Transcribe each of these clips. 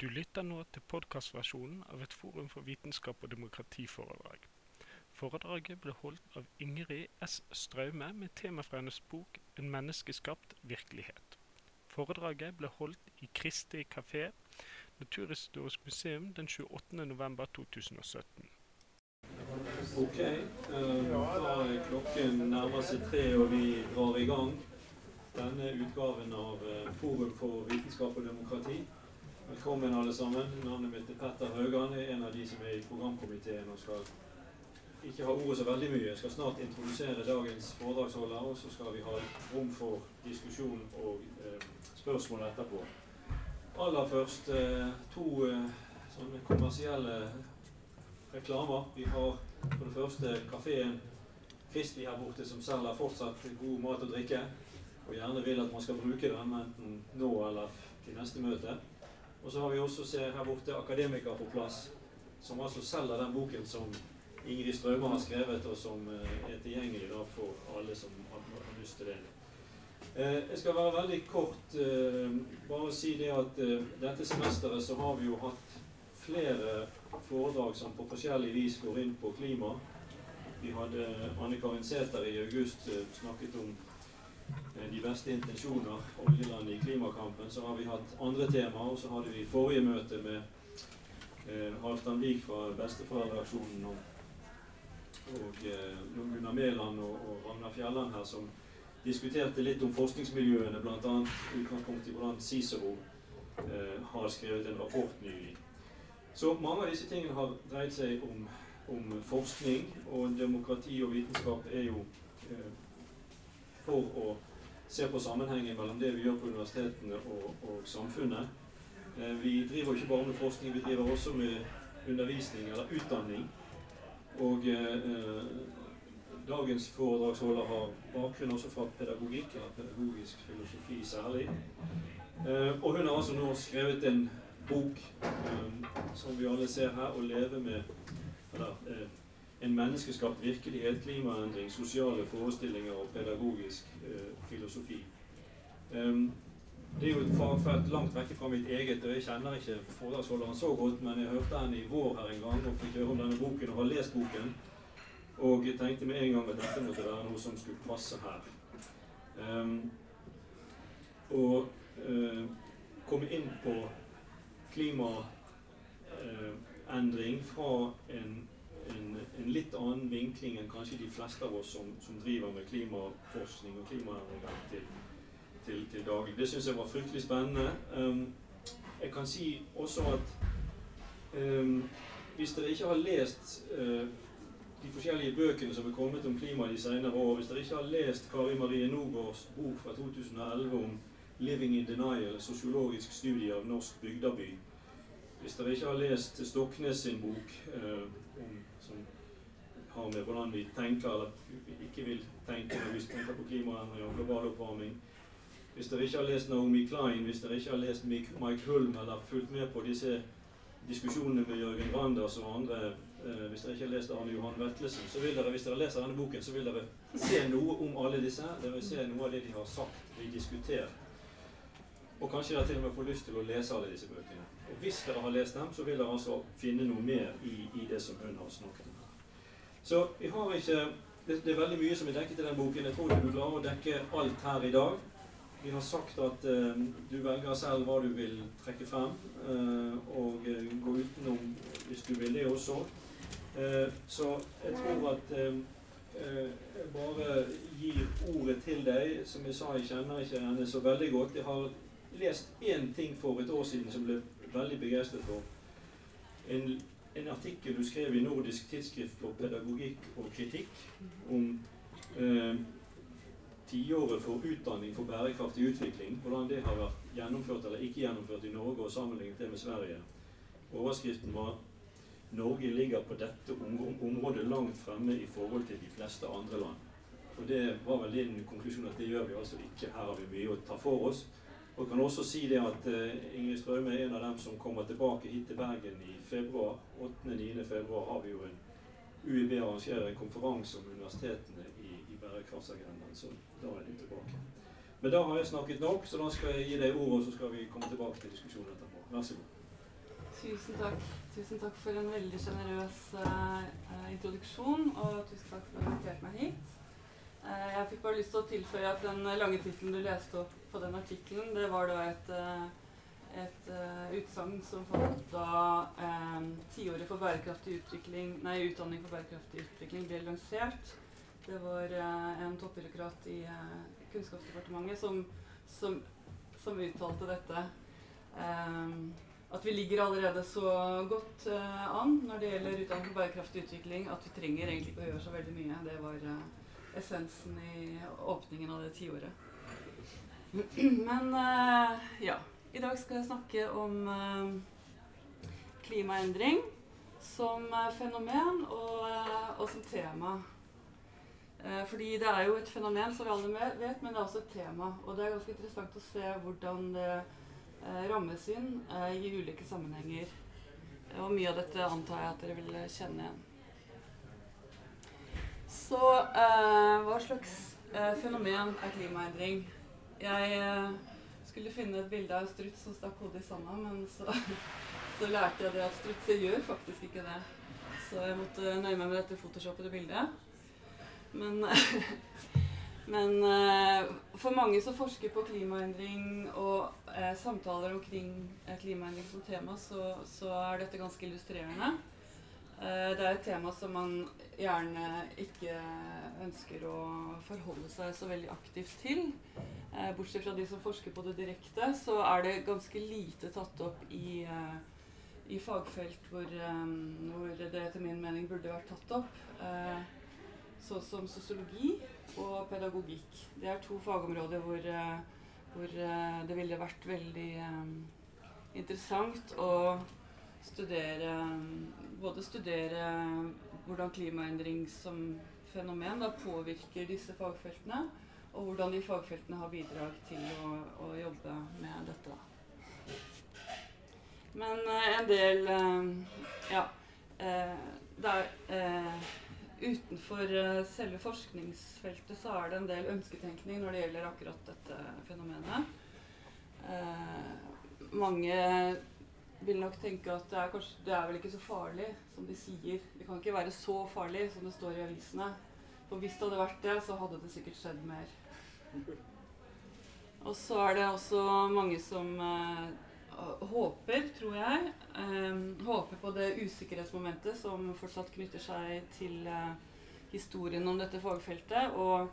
Du lytter nå til podkastversjonen av et Forum for vitenskap og demokrati-foredrag. Foredraget ble holdt av Ingrid S. Straume med tema fra hennes bok 'En menneskeskapt virkelighet'. Foredraget ble holdt i Kristi kafé, Naturhistorisk museum den 28. november 2017. Ok, eh, da er klokken nærmer seg tre og vi drar i gang denne utgaven av eh, Forum for vitenskap og demokrati. Velkommen, alle sammen. Navnet mitt er Petter Haugan. Jeg er en av de som er i programkomiteen og skal ikke ha ordet så veldig mye. Jeg skal snart introdusere dagens foredragsholder, og så skal vi ha rom for diskusjon og eh, spørsmål etterpå. Aller først eh, to eh, sånne kommersielle reklamer. Vi har for det første kafeen Kristi her borte, som selger fortsatt god mat og drikke. Og gjerne vil at man skal bruke den enten nå eller til neste møte. Og så har vi også se her borte Akademiker på plass, som altså selger den boken som Ingrid Straume har skrevet, og som eh, er tilgjengelig da for alle som har, lyst til det. Eh, jeg skal være veldig kort. Eh, bare si det at dette semesteret så har vi jo hatt flere foredrag som på forskjellig vis går inn på klima. Vi hadde Anne Karin Sæther i august snakket om de beste intensjoner, oljeland i klimakampen, så har vi hatt andre temaer. Og så hadde vi forrige møte med eh, Halvdan Wiik fra Besteforeldreaksjonen og, og eh, Gunnar Mæland og, og Ragnar Fjelland her, som diskuterte litt om forskningsmiljøene, bl.a. utgangspunkt i hvordan Cicero eh, har skrevet en rapport nylig. Så mange av disse tingene har dreid seg om, om forskning, og demokrati og vitenskap er jo eh, for å se på sammenhengen mellom det vi gjør på universitetene og, og samfunnet. Eh, vi driver ikke bare med forskning, vi driver også med undervisning eller utdanning. Og eh, dagens foredragsholder har bakgrunn også fra pedagogikk, eller pedagogisk filosofi særlig. Eh, og hun har altså nå skrevet en bok eh, som vi alle ser her, 'Å leve med' eller, eh, en menneskeskapt virkelighet, klimaendring, sosiale forestillinger og pedagogisk eh, filosofi. Um, det er jo et fagfelt langt vekk fra mitt eget, og jeg kjenner ikke foredragsholderen så godt, men jeg hørte henne i vår her en gang og fikk høre om denne boken og har lest boken. Og jeg tenkte med en gang at dette måtte være noe som skulle passe her. Um, og uh, komme inn på klimaendring fra en en, en, litt annen vinkling enn kanskje de fleste av oss som, som driver med klimaforskning og klimaendringer til, til, til daglig. Det syns jeg var fryktelig spennende. Um, jeg kan si også at um, hvis dere ikke har lest uh, de forskjellige bøkene som er kommet om klima de senere år, hvis dere ikke har lest Kari Marie Nogårds bok fra 2011 om 'Living in Denial', sosiologisk studie av norsk bygdeby, hvis dere ikke har lest Stoknes sin bok uh, om har med hvordan vi tenker eller ikke vil tenke når vi tenker på klimaendringer og global oppvarming. Hvis dere ikke har lest Naomi Klein, hvis dere ikke har lest Mike Hulm eller fulgt med på disse diskusjonene med Jørgen Randers og andre, eh, hvis dere ikke har lest Arne Johan Vetlesen, så vil dere, hvis dere leser denne boken, så vil dere se noe om alle disse. Dere vil se noe av det de har sagt, de diskuterer. Og kanskje dere til og med får lyst til å lese alle disse bøkene. Og hvis dere har lest dem, så vil dere altså finne noe mer i, i det som hun har snakket om. Så vi har ikke det, det, er veldig mye som er dekket i den boken. Jeg tror ikke du klarer å dekke alt her i dag. Vi har sagt at eh, du velger selv hva du vil trekke frem, eh, og uh, gå utenom hvis du vil det også. så jeg tror at jeg bare gir ordet til deg. Som jeg sa, jeg kjenner ikke henne så veldig godt. Jeg har lest én ting for et år siden som ble veldig begeistret for. En, en, artikkel du skrev i Nordisk tidsskrift for pedagogikk og kritikk om eh, tiåret for utdanning for bærekraftig utvikling. Hvordan det har vært gjennomført eller ikke gjennomført i Norge og sammenlignet det med Sverige. Overskriften var 'Norge ligger på dette området langt fremme i forhold til de fleste andre land'. Og det var vel din konklusjon at det gjør vi altså ikke. Her har vi mye å ta for oss. Og kan også si det at uh, Ingrid Strømme er en av dem som kommer tilbake hit til Bergen i februar. 8.-9. februar har vi jo en UiB arrangerer en konferanse om universitetene i, i bærekraftsagendaen. Så da er de tilbake. Men da har jeg snakket nok, så da skal jeg gi deg ordet, og så skal vi komme tilbake til diskusjonen etterpå. Vær så god. Tusen takk. Tusen takk for en veldig sjenerøs uh, introduksjon, og tusen takk for å ha invitert meg hit. Uh, jeg fikk bare lyst til å tilføye at den lange tittelen du leste opp på den artikkelen, det var da et, uh, et utsagn som falt da tiåret for bærekraftig utvikling, nei, utdanning for bærekraftig utvikling ble lansert. Det var en toppbyråkrat i Kunnskapsdepartementet som, som, som uttalte dette. At vi ligger allerede så godt an når det gjelder utdanning for bærekraftig utvikling, at vi trenger egentlig ikke å gjøre så veldig mye. Det var essensen i åpningen av det tiåret. Men uh, ja. I dag skal jeg snakke om klimaendring som fenomen og, og som tema. fordi det er jo et fenomen, som vi alle vet, men det er også et tema. Og det er ganske interessant å se hvordan det eh, rammes inn eh, i ulike sammenhenger. Og mye av dette antar jeg at dere vil kjenne igjen. Så eh, hva slags eh, fenomen er klimaendring? Jeg eh, skulle finne et bilde av struts som stakk hodet i sanda, men så, så, lærte jeg det at strutser gjør faktisk ikke det. Så jeg måtte nøye meg med dette photoshoppede bildet. Men Men eh, for mange som forsker på klimaendring og eh, samtaler omkring eh, klimaendring som tema, så, så, er dette ganske illustrerende. Eh, det er et tema som man gjerne ikke ønsker å forholde seg så veldig aktivt til. Eh, bortsett fra de som forsker på det direkte, så er det ganske lite tatt opp i, eh, i fagfelt hvor, hvor, det etter min mening burde vært tatt opp. sånn som sosiologi og pedagogikk. Det er to fagområder hvor, hvor det ville vært veldig interessant å studere Både studere hvordan klimaendring som fenomen da, påvirker disse fagfeltene, og hvordan de fagfeltene har bidrag til å, å jobbe med dette. Men uh, en del uh, Ja. Det er utenfor selve forskningsfeltet så er det en del ønsketenkning når det gjelder akkurat dette fenomenet. Mange vil nok tenke at det er, kanskje, det er vel ikke så farlig som de sier. Det kan ikke være så farlig som det står i avisene. For hvis det hadde vært det, så hadde det sikkert skjedd mer. Og så er det også mange som eh, håper, tror jeg, eh, håper på det usikkerhetsmomentet som fortsatt knytter seg til eh, historien om dette fagfeltet. Og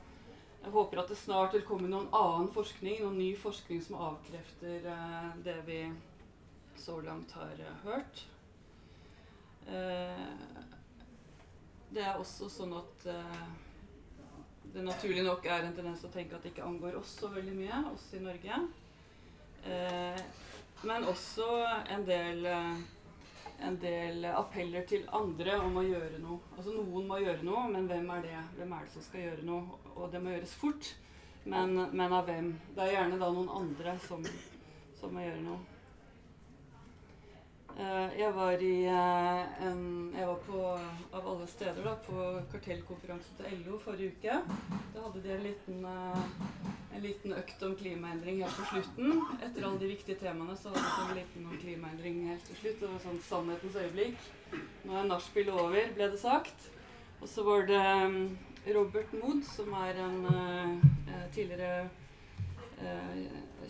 jeg håper at det snart vil komme noen annen forskning, noen ny forskning som avkrefter uh, det vi så langt har hørt. det er også sånn at det naturlig nok er en tendens til å tenke at det ikke angår oss så veldig mye, oss i Norge. Eh, men også en del, eh, en del appeller til andre om å gjøre noe. Altså Noen må gjøre noe, men hvem er det? Hvem er det som skal gjøre noe? Og det må gjøres fort, men, men av hvem? Det er gjerne da noen andre som, som må gjøre noe. Uh, jeg var i en Jeg var på, av alle steder, da, på kartellkonferansen til LO forrige uke. Da hadde de en liten uh, en liten økt om klimaendring helt på slutten. Etter alle de viktige temaene så hadde de en liten om klimaendring helt til slutt. Det var sånn sannhetens øyeblikk. Nå er nachspiel over, ble det sagt. Og så var det Robert Mood, som er en tidligere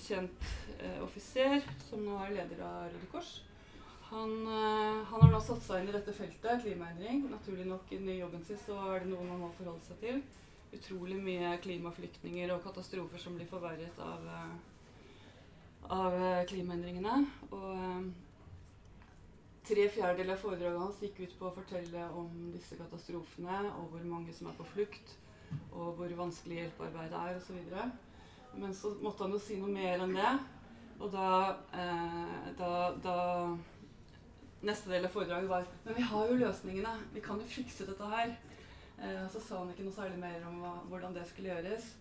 kjent offiser, som nå er leder av Røde Kors. Han, han, har nå satt seg inn i dette feltet, klimaendring. Naturlig nok i jobben sin så er det noe man må forholde seg til utrolig mye klimaflyktninger og katastrofer som blir forverret av, eh, av eh, klimaendringene. Og eh, tre fjerdedeler av foredraget hans gikk ut på å fortelle om disse katastrofene, og hvor mange som er på flukt, og hvor vanskelig hjelpearbeidet er, osv. Men så måtte han jo si noe mer enn det. Og da, eh, da, da Neste del av foredraget var Men vi har jo løsningene. Vi kan jo fikse dette her. Eh, så sa han ikke noe særlig mer om hva, hvordan det skulle gjøres.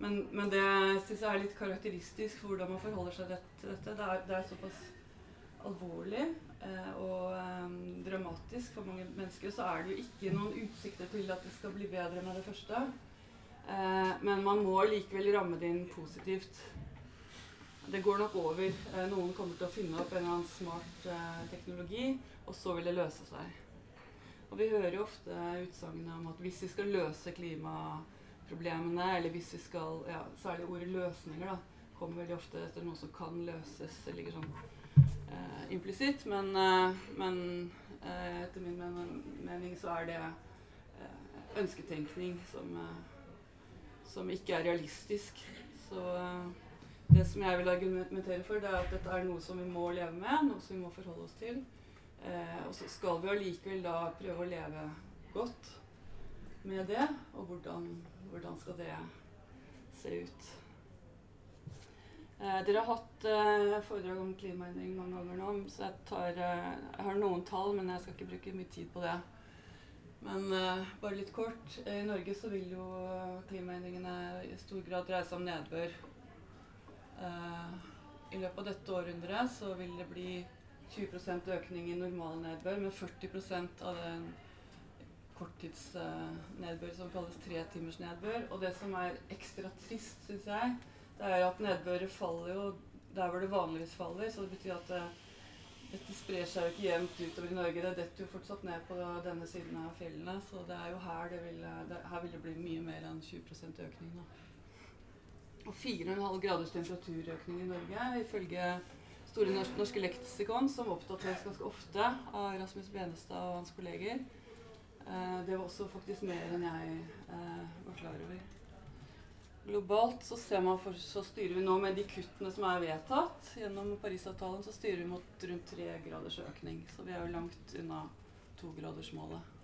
Men, men det syns jeg er litt karakteristisk for hvordan man forholder seg til dette. Det er, det er såpass alvorlig eh, og eh, dramatisk for mange mennesker. Så er det jo ikke noen utsikter til at det skal bli bedre med det første. Eh, men man må likevel ramme det inn positivt. Det går nok over. Eh, noen kommer til å finne opp en eller annen smart eh, teknologi, og så vil det løse seg. Og vi hører jo ofte utsagn om at hvis vi skal løse klimaproblemene, eller hvis vi skal ja, Særlig ordet 'løsninger' da, kommer veldig ofte etter noe som kan løses. Det ligger sånn eh, implisitt. Men, eh, men eh, etter min mening så er det ønsketenkning som, som ikke er realistisk. Så det som jeg vil argumentere for, det er at dette er noe som vi må leve med, noe som vi må forholde oss til. Eh, og så skal vi allikevel da prøve å leve godt med det. Og hvordan, hvordan skal det se ut? Eh, dere har hatt eh, foredrag om klimaendring mange ganger nå, så jeg, tar, eh, jeg har noen tall, men jeg skal ikke bruke mye tid på det. Men eh, bare litt kort. I Norge så vil jo klimaendringene i stor grad dreie seg om nedbør. Eh, løpet av dette århundret så vil det bli 20% økning i normalnedbør, med 40% av den korttidsnedbør som kalles tretimersnedbør. Og det som er ekstra trist, syns jeg, det er at nedbøret faller jo der hvor det vanligvis faller. Så det betyr at det, dette sprer seg jo ikke jevnt utover i Norge. Det detter jo fortsatt ned på denne siden av fjellene. Så det er jo her det vil, det, her vil det bli mye mer enn 20 økning. Da. Og 4,5 graders temperaturøkning i Norge ifølge Store norske leksikon, som oppdateres ganske ofte av Rasmus Benestad og hans kolleger. Eh, det var også faktisk mer enn jeg eh, var klar over. Globalt så, for, så, styrer vi nå med de kuttene som er vedtatt gjennom Parisavtalen, så styrer vi mot rundt tre graders økning. Så vi er jo langt unna togradersmålet.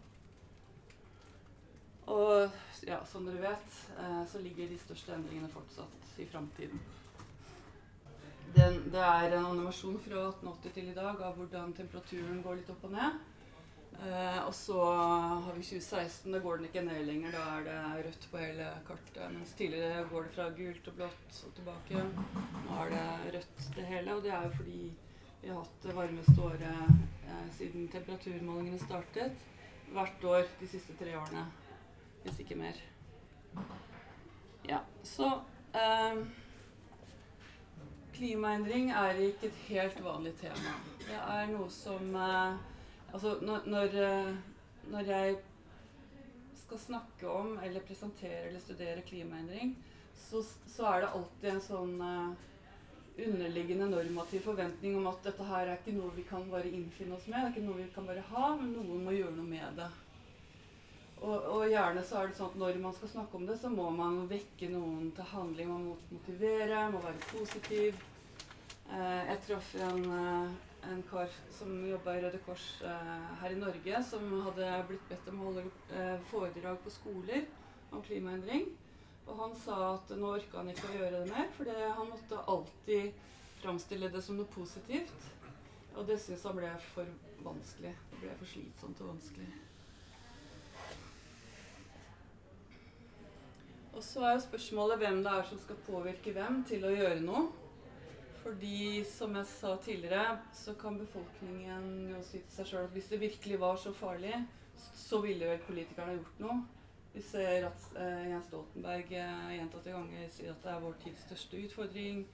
Og ja, som dere vet, eh, så ligger de største endringene fortsatt i framtiden det er en animasjon fra 1880 til i dag av hvordan temperaturen går litt opp og ned. Eh, og så har vi 2016. Da går den ikke ned lenger. Da er det rødt på hele kartet. Mens tidligere går det fra gult og blått og tilbake. Nå er det rødt det hele. Og det er jo fordi vi har hatt det varmeste året eh, siden temperaturmålingene startet. Hvert år de siste tre årene. Hvis ikke mer. Ja, så eh, Klimaendring er ikke et helt vanlig tema. Det er noe som eh, Altså, når, eh, når, jeg skal snakke om eller presentere eller studere klimaendring, så, så er det alltid en sånn eh, underliggende normativ forventning om at dette her er ikke noe vi kan bare innfinne oss med, det er ikke noe vi kan bare ha, men noen må gjøre noe med det. Og, og, gjerne så er det sånn at når man skal snakke om det, så må man vekke noen til handling. Man må motivere, må være positiv. Eh, jeg traff en, eh, en, kar som jobba i Røde Kors eh, her i Norge, som hadde blitt bedt om å holde eh, foredrag på skoler om klimaendring. Og han sa at nå orka han ikke å gjøre det mer, for han måtte alltid framstille det som noe positivt. Og det syntes han ble for vanskelig. Det ble for slitsomt og vanskelig. Og så er jo spørsmålet hvem det er som skal påvirke hvem til å gjøre noe. Fordi, som jeg sa tidligere, så kan befolkningen jo si til seg sjøl at hvis det virkelig var så farlig, så ville vel politikerne gjort noe. Vi ser at eh, Jens Stoltenberg eh, gjentatte ganger sier at det er vår tids største utfordring.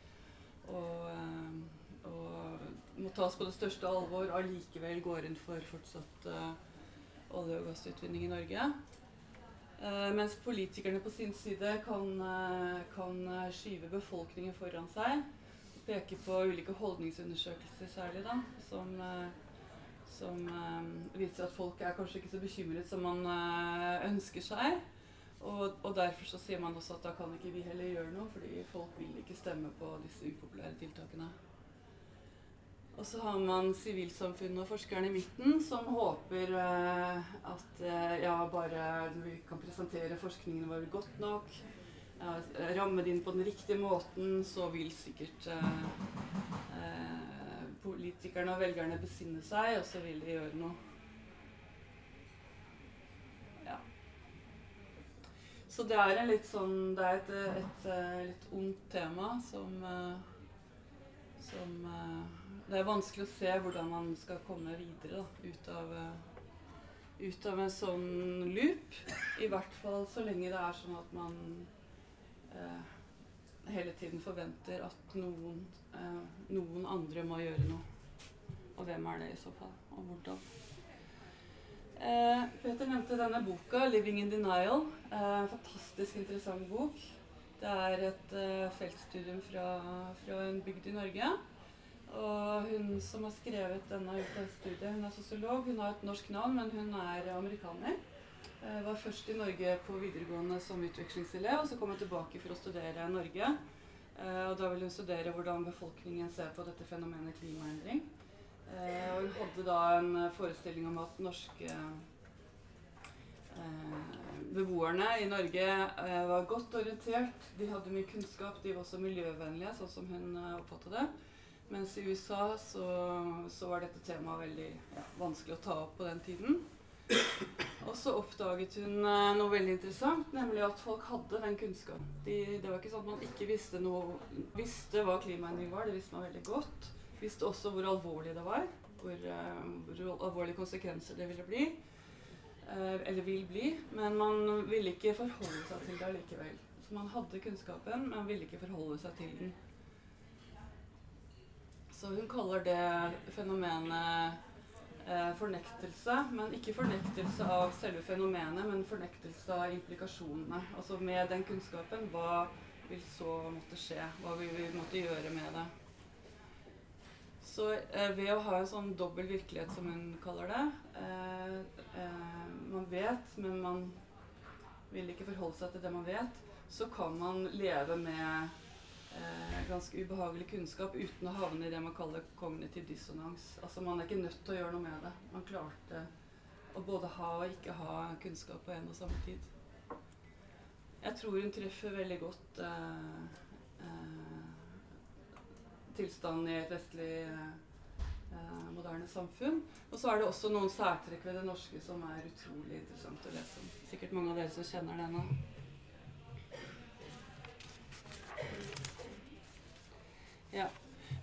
Og, eh, og må tas på det største alvor. Allikevel går inn for fortsatt eh, olje- og gassutvinning i Norge. Uh, mens politikerne på sin side kan, uh, kan uh, skyve befolkningen foran seg. Peke på ulike holdningsundersøkelser særlig, da, som, som viser at folk er kanskje ikke så bekymret som man ønsker seg. Og, og, derfor så sier man også at da kan ikke vi heller gjøre noe, fordi folk vil ikke stemme på disse upopulære tiltakene. Og så har man sivilsamfunnet og forskerne i midten som håper eh, at eh, ja, bare vi kan presentere forskningen vår godt nok, ja, ramme det inn på den riktige måten, så vil sikkert eh, eh, politikerne og velgerne besinne seg, og så vil de gjøre noe. Så det er sånn Det er et, et, et eh, litt ondt tema som, eh, som det er vanskelig å se hvordan man skal komme videre da, ut, av, uh, ut av en sånn loop. I hvert fall så lenge det er sånn at man eh, hele tiden forventer at noen, eh, noen andre må gjøre noe. Og hvem er det i så fall, og hvordan? Eh, Peter nevnte denne boka, 'Living in Denial'. Eh, fantastisk interessant bok. Det er et eh, feltstudium fra, fra en bygd i Norge. Og hun som har skrevet denne studiet, hun er sosiolog. Hun har et norsk navn, men hun er amerikaner. Jeg var først i Norge på videregående som utvekslingselev, og så kom hun tilbake for å studere i Norge. Eh, og da ville hun studere hvordan befolkningen ser på dette fenomenet klimaendring. Eh, og hun hadde da en forestilling om at norske eh, beboerne i Norge var godt orientert. De hadde mye kunnskap, de var også miljøvennlige, sånn som hun oppfattet det. Mens i USA så, så var dette temaet veldig ja, vanskelig å ta opp på den tiden. Og så oppdaget hun uh, noe veldig interessant, nemlig at folk hadde den kunnskapen. De, det var ikke sånn at man ikke visste noe Visste hva klimaendring var, det visste man veldig godt. Visste også hvor alvorlig det var, hvor, uh, hvor alvorlige konsekvenser det ville bli. Uh, eller vil bli. Men man ville ikke forholde seg til det allikevel. Så man hadde kunnskapen, men ville ikke forholde seg til den. Så hun kaller det fenomenet eh, fornektelse. Men ikke fornektelse av selve fenomenet, men fornektelse av implikasjonene. Altså med den kunnskapen, hva vil så måtte skje? Hva vil vi måtte gjøre med det? Så eh, ved å ha en sånn dobbel virkelighet, som hun kaller det eh, eh, Man vet, men man vil ikke forholde seg til det man vet. Så kan man leve med ganske ubehagelig kunnskap uten å havne i det man kaller kognitiv dissonans. Altså Man er ikke nødt til å gjøre noe med det. Man klarte å både ha og ikke ha kunnskap på en og samme tid. Jeg tror hun treffer veldig godt eh, eh, tilstanden i et vestlig eh, moderne samfunn. Og så er det også noen særtrekk ved det norske som er utrolig interessant å lese om. Sikkert mange av dere som kjenner det nå. Ja.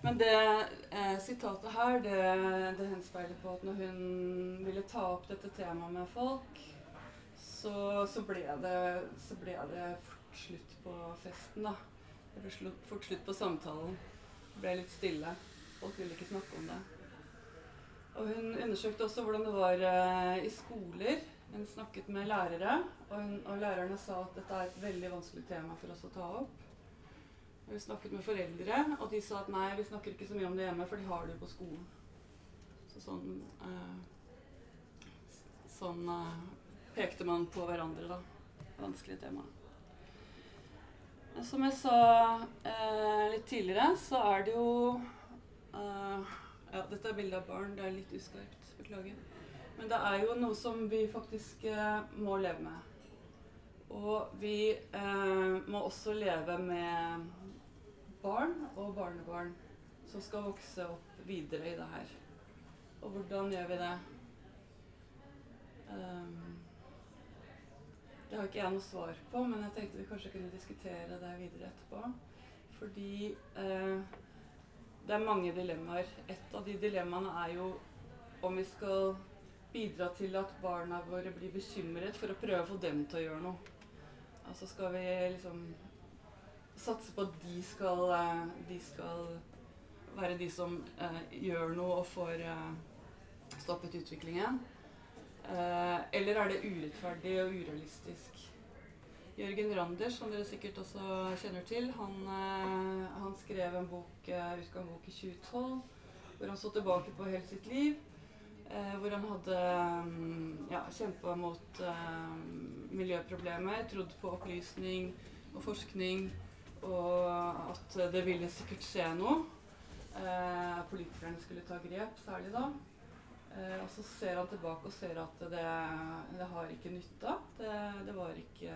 Men det eh, sitatet her, det, det henspeiler på at når hun ville ta opp dette temaet med folk, så, så, ble, det, så ble det fort slutt på festen, da. Det ble slutt, fort slutt på samtalen. Det ble litt stille. Folk ville ikke snakke om det. Og hun undersøkte også hvordan det var eh, i skoler. Hun snakket med lærere, og, hun, og lærerne sa at dette er et veldig vanskelig tema for oss å ta opp. Vi snakket med foreldre, og de sa at nei, vi snakker ikke så mye om det hjemme, for de har det jo på skolen. Så sånn eh, Sånn eh, pekte man på hverandre, da. Vanskelig tema. Som jeg sa eh, litt tidligere, så er det jo eh, Ja, dette er bilde av barn. Det er litt uskarpt. Beklager. Men det er jo noe som vi faktisk eh, må leve med. Og vi eh, må også leve med barn og barnebarn som skal vokse opp videre i det her. Og hvordan gjør vi det? Um, det har ikke jeg noe svar på, men jeg tenkte vi kanskje kunne diskutere det videre etterpå. Fordi uh, det er mange dilemmaer. Et av de dilemmaene er jo om vi skal bidra til at barna våre blir bekymret for å prøve å få dem til å gjøre noe. Altså skal vi liksom satse på at de skal, eh, de skal være de som eh, gjør noe og får eh, stoppet utviklingen? Eh, eller er det urettferdig og urealistisk? Jørgen Randers, som dere sikkert også kjenner til, han, eh, han skrev en bok, eh, utga en bok i 2012 hvor han så tilbake på hele sitt liv. hvor han hadde mm, ja, kjempa mot miljøproblemer, trodd på opplysning og forskning og at det ville sikkert skje noe. Eh, politikerne skulle ta grep, særlig da. Eh, og så ser han tilbake og ser at det, det har ikke nytta. Det, det, var ikke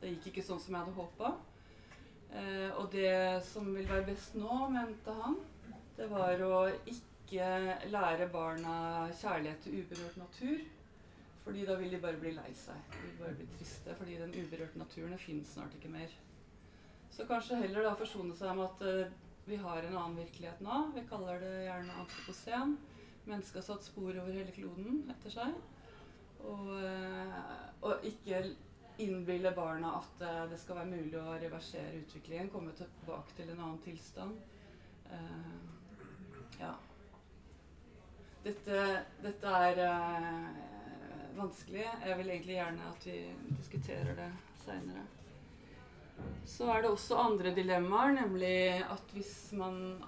Det gikk ikke sånn som jeg hadde håpa. Eh, og det som vil være best nå, mente han, det var å ikke lære barna kjærlighet til uberørt natur. Fordi da vil de bare bli lei seg. De vil bare bli triste, fordi den uberørte naturen finnes snart ikke mer. Så kanskje heller da forsone seg med at uh, vi har en annen virkelighet nå. Vi kaller det gjerne antropocen. Mennesket har satt spor over hele kloden etter seg. Og, uh, og ikke innbille barna at uh, det skal være mulig å reversere utviklingen, komme tilbake til en annen tilstand. Uh, ja. Dette, dette er uh, vanskelig. Jeg vil egentlig gjerne at vi diskuterer det seinere. Så er det også andre dilemmaer, nemlig at hvis man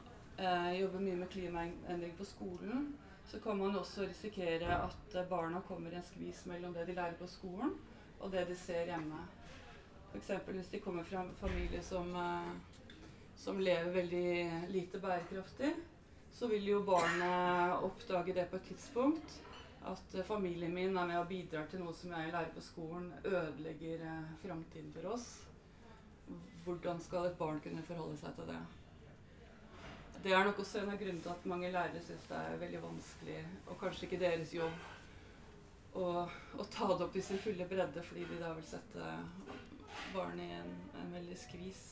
jobber mye med klimaendring på skolen, så kan man også risikere at barna kommer i en skvis mellom det de lærer på skolen, og det de ser hjemme. F.eks. hvis de kommer fra en familie som, eh, som, lever veldig lite bærekraftig, så vil jo barnet oppdage det på et tidspunkt. At eh, familien min er med og bidrar til noe som jeg lærer på skolen, ødelegger eh, framtiden for oss. Hvordan skal et barn kunne forholde seg til det? Det er nok også en av grunnene til at mange lærere syns det er veldig vanskelig, og kanskje ikke deres jobb, å, å ta det opp i sin fulle bredde, fordi de da vil sette barnet i en, en veldig skvis.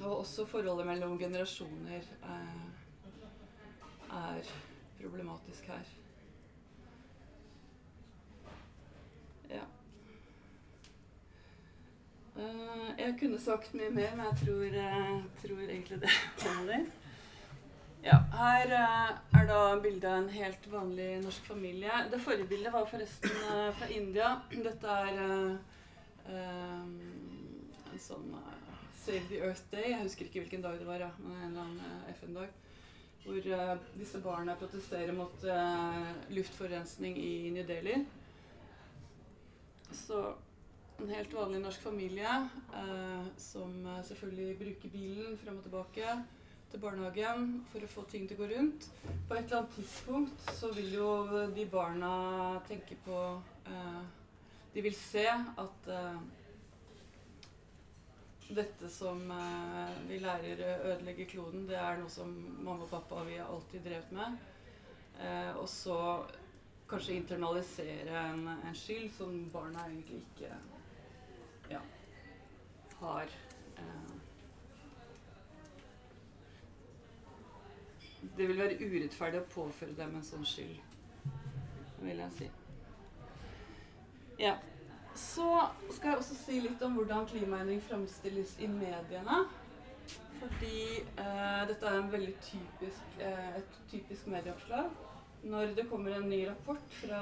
Og også forholdet mellom generasjoner eh, er problematisk her. Ja. Uh, jeg kunne sagt mye mer, men jeg tror, uh, tror egentlig det holder. Ja, her uh, er da bildet av en helt vanlig norsk familie. Det forrige bildet var forresten fra India. Dette er en sånn Save the Earth Day. Jeg husker ikke hvilken dag det var, ja, men en eller annen FN-dag. Hvor disse barna protesterer mot luftforurensning i New Delhi. Så en helt vanlig norsk familie eh, som eh, selvfølgelig bruker bilen frem og tilbake til barnehagen for å få ting til å gå rundt. På et eller annet tidspunkt så vil jo de barna tenke på eh, De vil se at eh, dette som eh, vi lærer ødelegger kloden, det er noe som mamma og pappa vi har alltid drevet med. Og så kanskje internalisere en, en skyld som barna egentlig ikke har eh, Det vil være urettferdig å påføre dem en sånn skyld, vil jeg si. Ja. Så skal jeg også si litt om hvordan klimaendring framstilles i mediene. Fordi eh, dette er en typisk, eh, et typisk medieoppslag når det kommer en ny rapport fra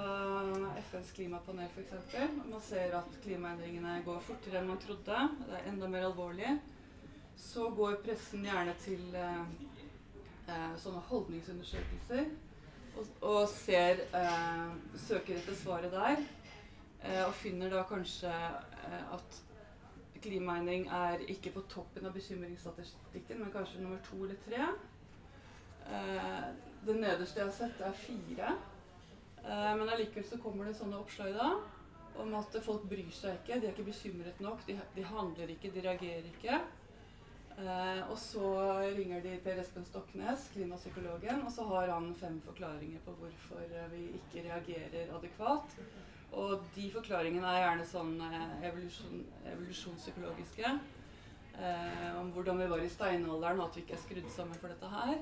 FNs klimapanel f.eks., og man ser at klimaendringene går fortere enn man trodde, det er enda mer alvorlig, så går pressen gjerne til eh, eh, sånne holdningsundersøkelser og, og ser, eh, søker etter svaret der, eh, og finner da kanskje eh, at klimaendring er ikke på toppen av bekymringsstatistikken, men kanskje nummer to eller tre. Eh, det nederste jeg har sett, er fire. Eh, men allikevel så kommer det sånne oppslag da om at folk bryr seg ikke. De er ikke bekymret nok. De, de handler ikke, de reagerer ikke. Eh, og så ringer de Per Espen Stoknes, klimapsykologen, og så har han fem forklaringer på hvorfor vi ikke reagerer adekvat. Og de forklaringene er gjerne sånn eh, evolusjon, evolusjonspsykologiske. Eh, om hvordan vi var i steinalderen, og at vi ikke er skrudd sammen for dette her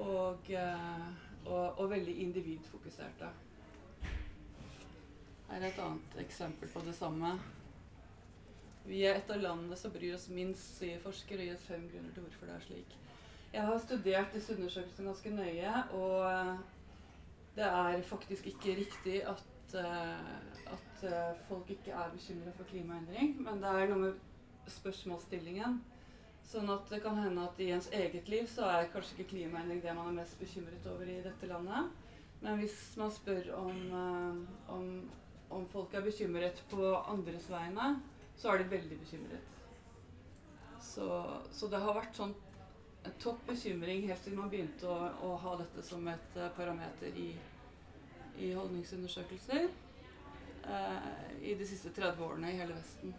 og, eh, og, og veldig individfokuserte. Her er et annet eksempel på det samme. Vi er et av landene som bryr oss minst, sier forskere, og gir fem grunner til hvorfor det er slik. Jeg har studert disse undersøkelsene ganske nøye, og eh, det er faktisk ikke riktig at, uh, at folk ikke er bekymra for klimaendring. Men det er noe med spørsmålsstillingen. Sånn at det kan hende at i ens eget liv så er kanskje ikke klimaendring det man er mest bekymret over i dette landet. Men hvis man spør om, uh, om, om folk er bekymret på andres vegne, så er de veldig bekymret. Så, så det har vært sånn topp bekymring helt siden man begynte å, å ha dette som et uh, parameter i, i holdningsundersøkelser eh, i de siste 30 årene i hele Vesten.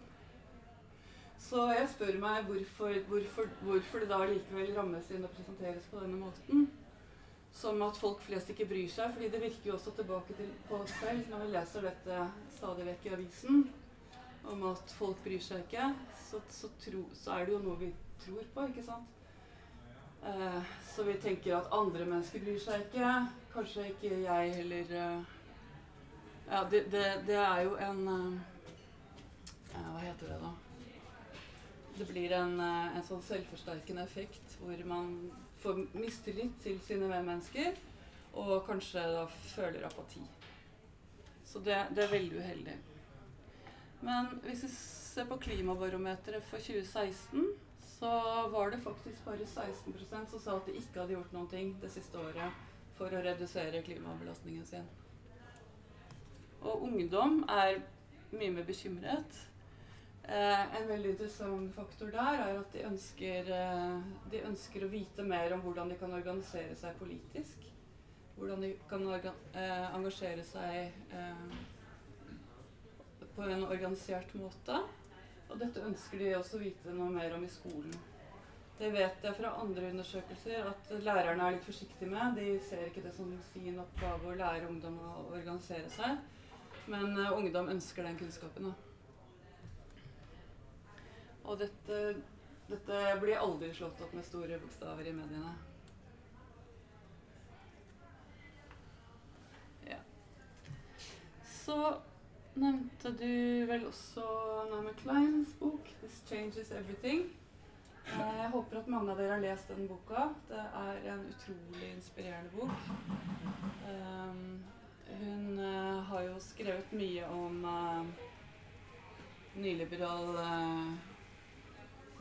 Så jeg spør meg hvorfor, hvorfor, hvorfor, det da likevel rammes inn og presenteres på denne måten. Som at folk flest ikke bryr seg, fordi det virker jo også tilbake til, på oss selv når vi leser dette stadig vekk i avisen, om at folk bryr seg ikke. Så, så, tro, så er det jo noe vi tror på, ikke sant? Eh, så vi tenker at andre mennesker bryr seg ikke. Kanskje ikke jeg heller eh, Ja, det, det, det, er jo en, eh, Hva heter det, da? Det blir en, eh, en sånn selvforsterkende effekt hvor man får mistillit til sine medmennesker, og kanskje da føler apati. Så det, det er veldig uheldig. Men hvis vi ser på klimabarometeret for 2016, så var det faktisk bare 16% som sa at de ikke hadde gjort noen ting det siste året for å redusere klimabelastningen sin. Og ungdom er mye mer bekymret. Eh, en veldig interessant faktor der er at de ønsker, eh, de ønsker å vite mer om hvordan de kan organisere seg politisk hvordan de kan eh, engasjere seg på en organisert måte. Og dette ønsker de også vite noe mer om i skolen. Det vet jeg fra andre undersøkelser at lærerne er litt forsiktige med. De ser ikke det som sin oppgave å lære ungdom å organisere seg. Men ungdom ønsker den kunnskapen. Da. Og dette, dette blir aldri slått opp med store bokstaver i mediene. så nevnte du vel også Naomi Kleins bok 'This Changes Everything'. Eh, jeg håper at mange av dere har lest den boka. Det er en utrolig inspirerende bok. Um, hun uh, har jo skrevet mye om nyliberal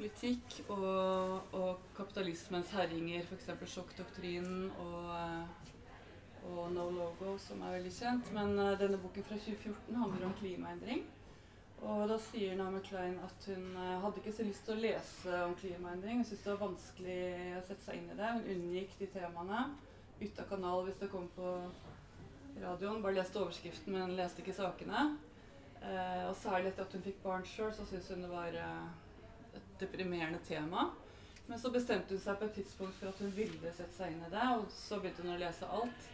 politikk og, og, kapitalismens herjinger, f.eks. sjokkdoktrinen og og No Logo, som er veldig kjent. Men uh, denne boken fra 2014 handler om klimaendring. Og da sier Naomi Klein at hun uh, hadde ikke så lyst til å lese om klimaendring. Hun syntes det var vanskelig å sette seg inn i det. Hun unngikk de temaene. Ute av kanal hvis det kom på radioen. Bare leste overskriften, men leste ikke sakene. Uh, og særlig etter at hun fikk barn sjøl, så syntes hun det var deprimerende tema. Men så bestemte hun seg på et tidspunkt for at hun ville sette seg inn i det, og så begynte hun å lese alt.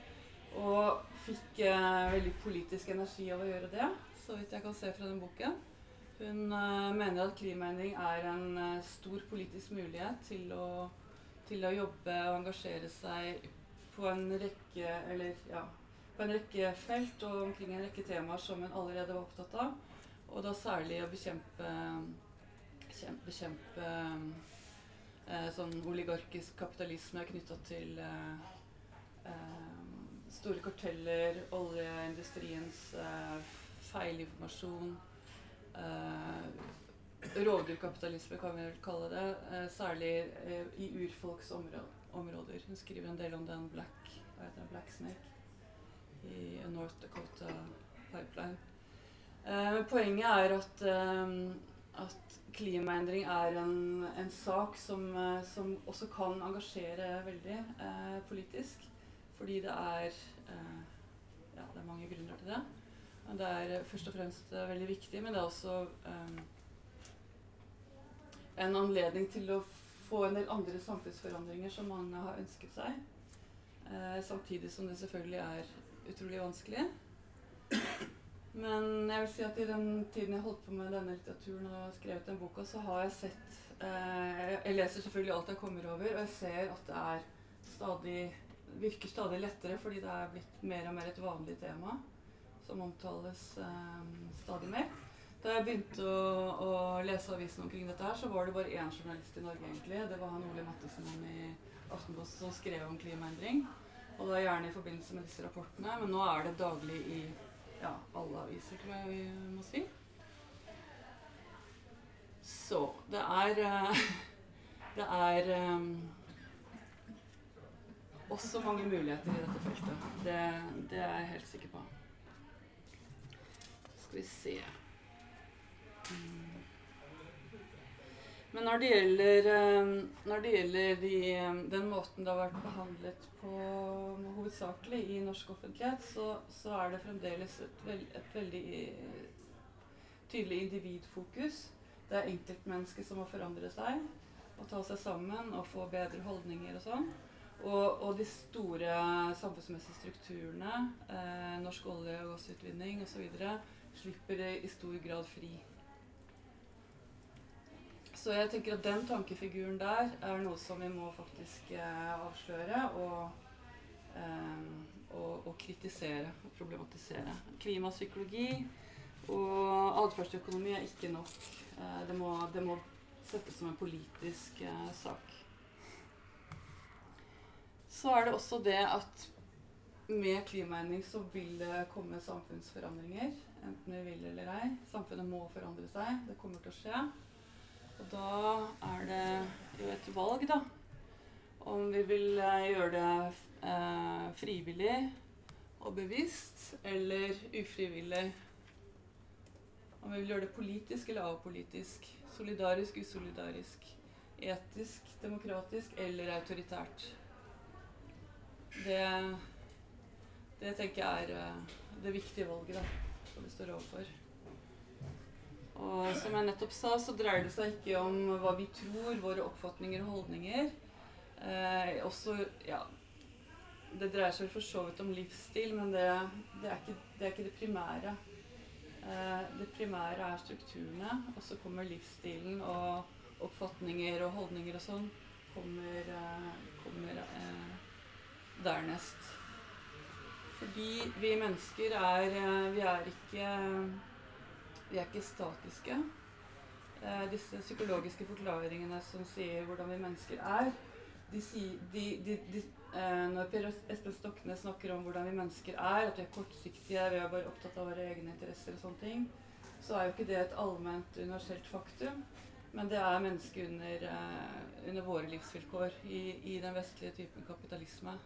Og fikk eh, veldig politisk energi av å gjøre det, så vidt jeg kan se fra den boken. Hun eh, mener at klimaendring er en eh, stor politisk mulighet til å, til å, jobbe og engasjere seg på en rekke eller, ja, på en rekke felt og omkring en rekke temaer som hun allerede var opptatt av. Og da særlig å bekjempe, bekjempe eh, sånn oligarkisk kapitalisme knytta til eh, eh, store karteller, oljeindustriens feilinformasjon Rovdyrkapitalisme kan vi vel kalle det. Særlig i urfolks områder. Hun skriver en del om den black, hva heter det, black snake i North Dakota Pipeline. Men poenget er at, at klimaendring er en, en sak som, som, også kan engasjere veldig politisk. Fordi det er eh, Ja, det er mange grunner til det. Det er først og fremst eh, veldig viktig, men det er også eh, en anledning til å få en del andre samfunnsforandringer som mange har ønsket seg. Eh, samtidig som det selvfølgelig er utrolig vanskelig. Men jeg vil si at i den tiden jeg holdt på med denne litteraturen og skrevet den boka, så har jeg sett eh, Jeg leser selvfølgelig alt jeg kommer over, og jeg ser at det er stadig virker stadig lettere fordi det er blitt mer og mer et vanlig tema som omtales eh, stadig mer. Da jeg begynte å, å, lese avisen omkring dette, her, så var det bare én journalist i Norge. egentlig. Det var han Ole Mattisen i Aftenposten som skrev om klimaendring. Og da gjerne i forbindelse med disse rapportene. Men nå er det daglig i ja, alle aviser, tror jeg vi må si. Så det er uh, Det er um, også mange muligheter i dette feltet. Det, det, er jeg helt sikker på. Skal vi se mm. Men når det gjelder, eh, når det gjelder de, den måten det har vært behandlet på hovedsakelig i norsk offentlighet, så, så er det fremdeles et, veld, et, veldig tydelig individfokus. Det er enkeltmennesket som må forandre seg og ta seg sammen og få bedre holdninger og sånn. Og, og, de store samfunnsmessige strukturene, eh, norsk olje- og gassutvinning osv., slipper det i stor grad fri. Så jeg tenker at den tankefiguren der er noe som vi må faktisk eh, avsløre og, eh, og, og, kritisere og problematisere. Klimapsykologi Og atferdsøkonomi er ikke nok. Eh, det, må, det, må, settes som en politisk eh, sak. Så er det også det at med klimaendring så vil det komme samfunnsforandringer. Enten vi vil eller ei. Samfunnet må forandre seg. Det kommer til å skje. Og da er det jo et valg, da. Om vi vil eh, gjøre det eh, frivillig og bevisst eller ufrivillig. Om vi vil gjøre det politisk eller apolitisk. Solidarisk, usolidarisk. Etisk, demokratisk eller autoritært. Det, det tenker jeg er uh, det viktige valget da, som vi står overfor. Og som jeg nettopp sa, så dreier det seg ikke om hva vi tror, våre oppfatninger og holdninger. Eh, også, ja, det dreier seg for så vidt om livsstil, men det, det, er, ikke, det er, ikke, det primære. Eh, det primære er strukturene, og så kommer livsstilen og oppfatninger og holdninger og sånn kommer, eh, kommer eh, dernest. Fordi vi mennesker er eh, Vi er ikke vi er ikke statiske. Eh, disse psykologiske forklaringene som sier hvordan vi mennesker er de sier, de, de, eh, Når Per Espen Stoknes snakker om hvordan vi mennesker er, at vi er kortsiktige, vi er bare opptatt av våre egne interesser og sånne ting, så er jo ikke det et allment universelt faktum. Men det er mennesker under, eh, under våre livsvilkår i, i, den vestlige typen kapitalisme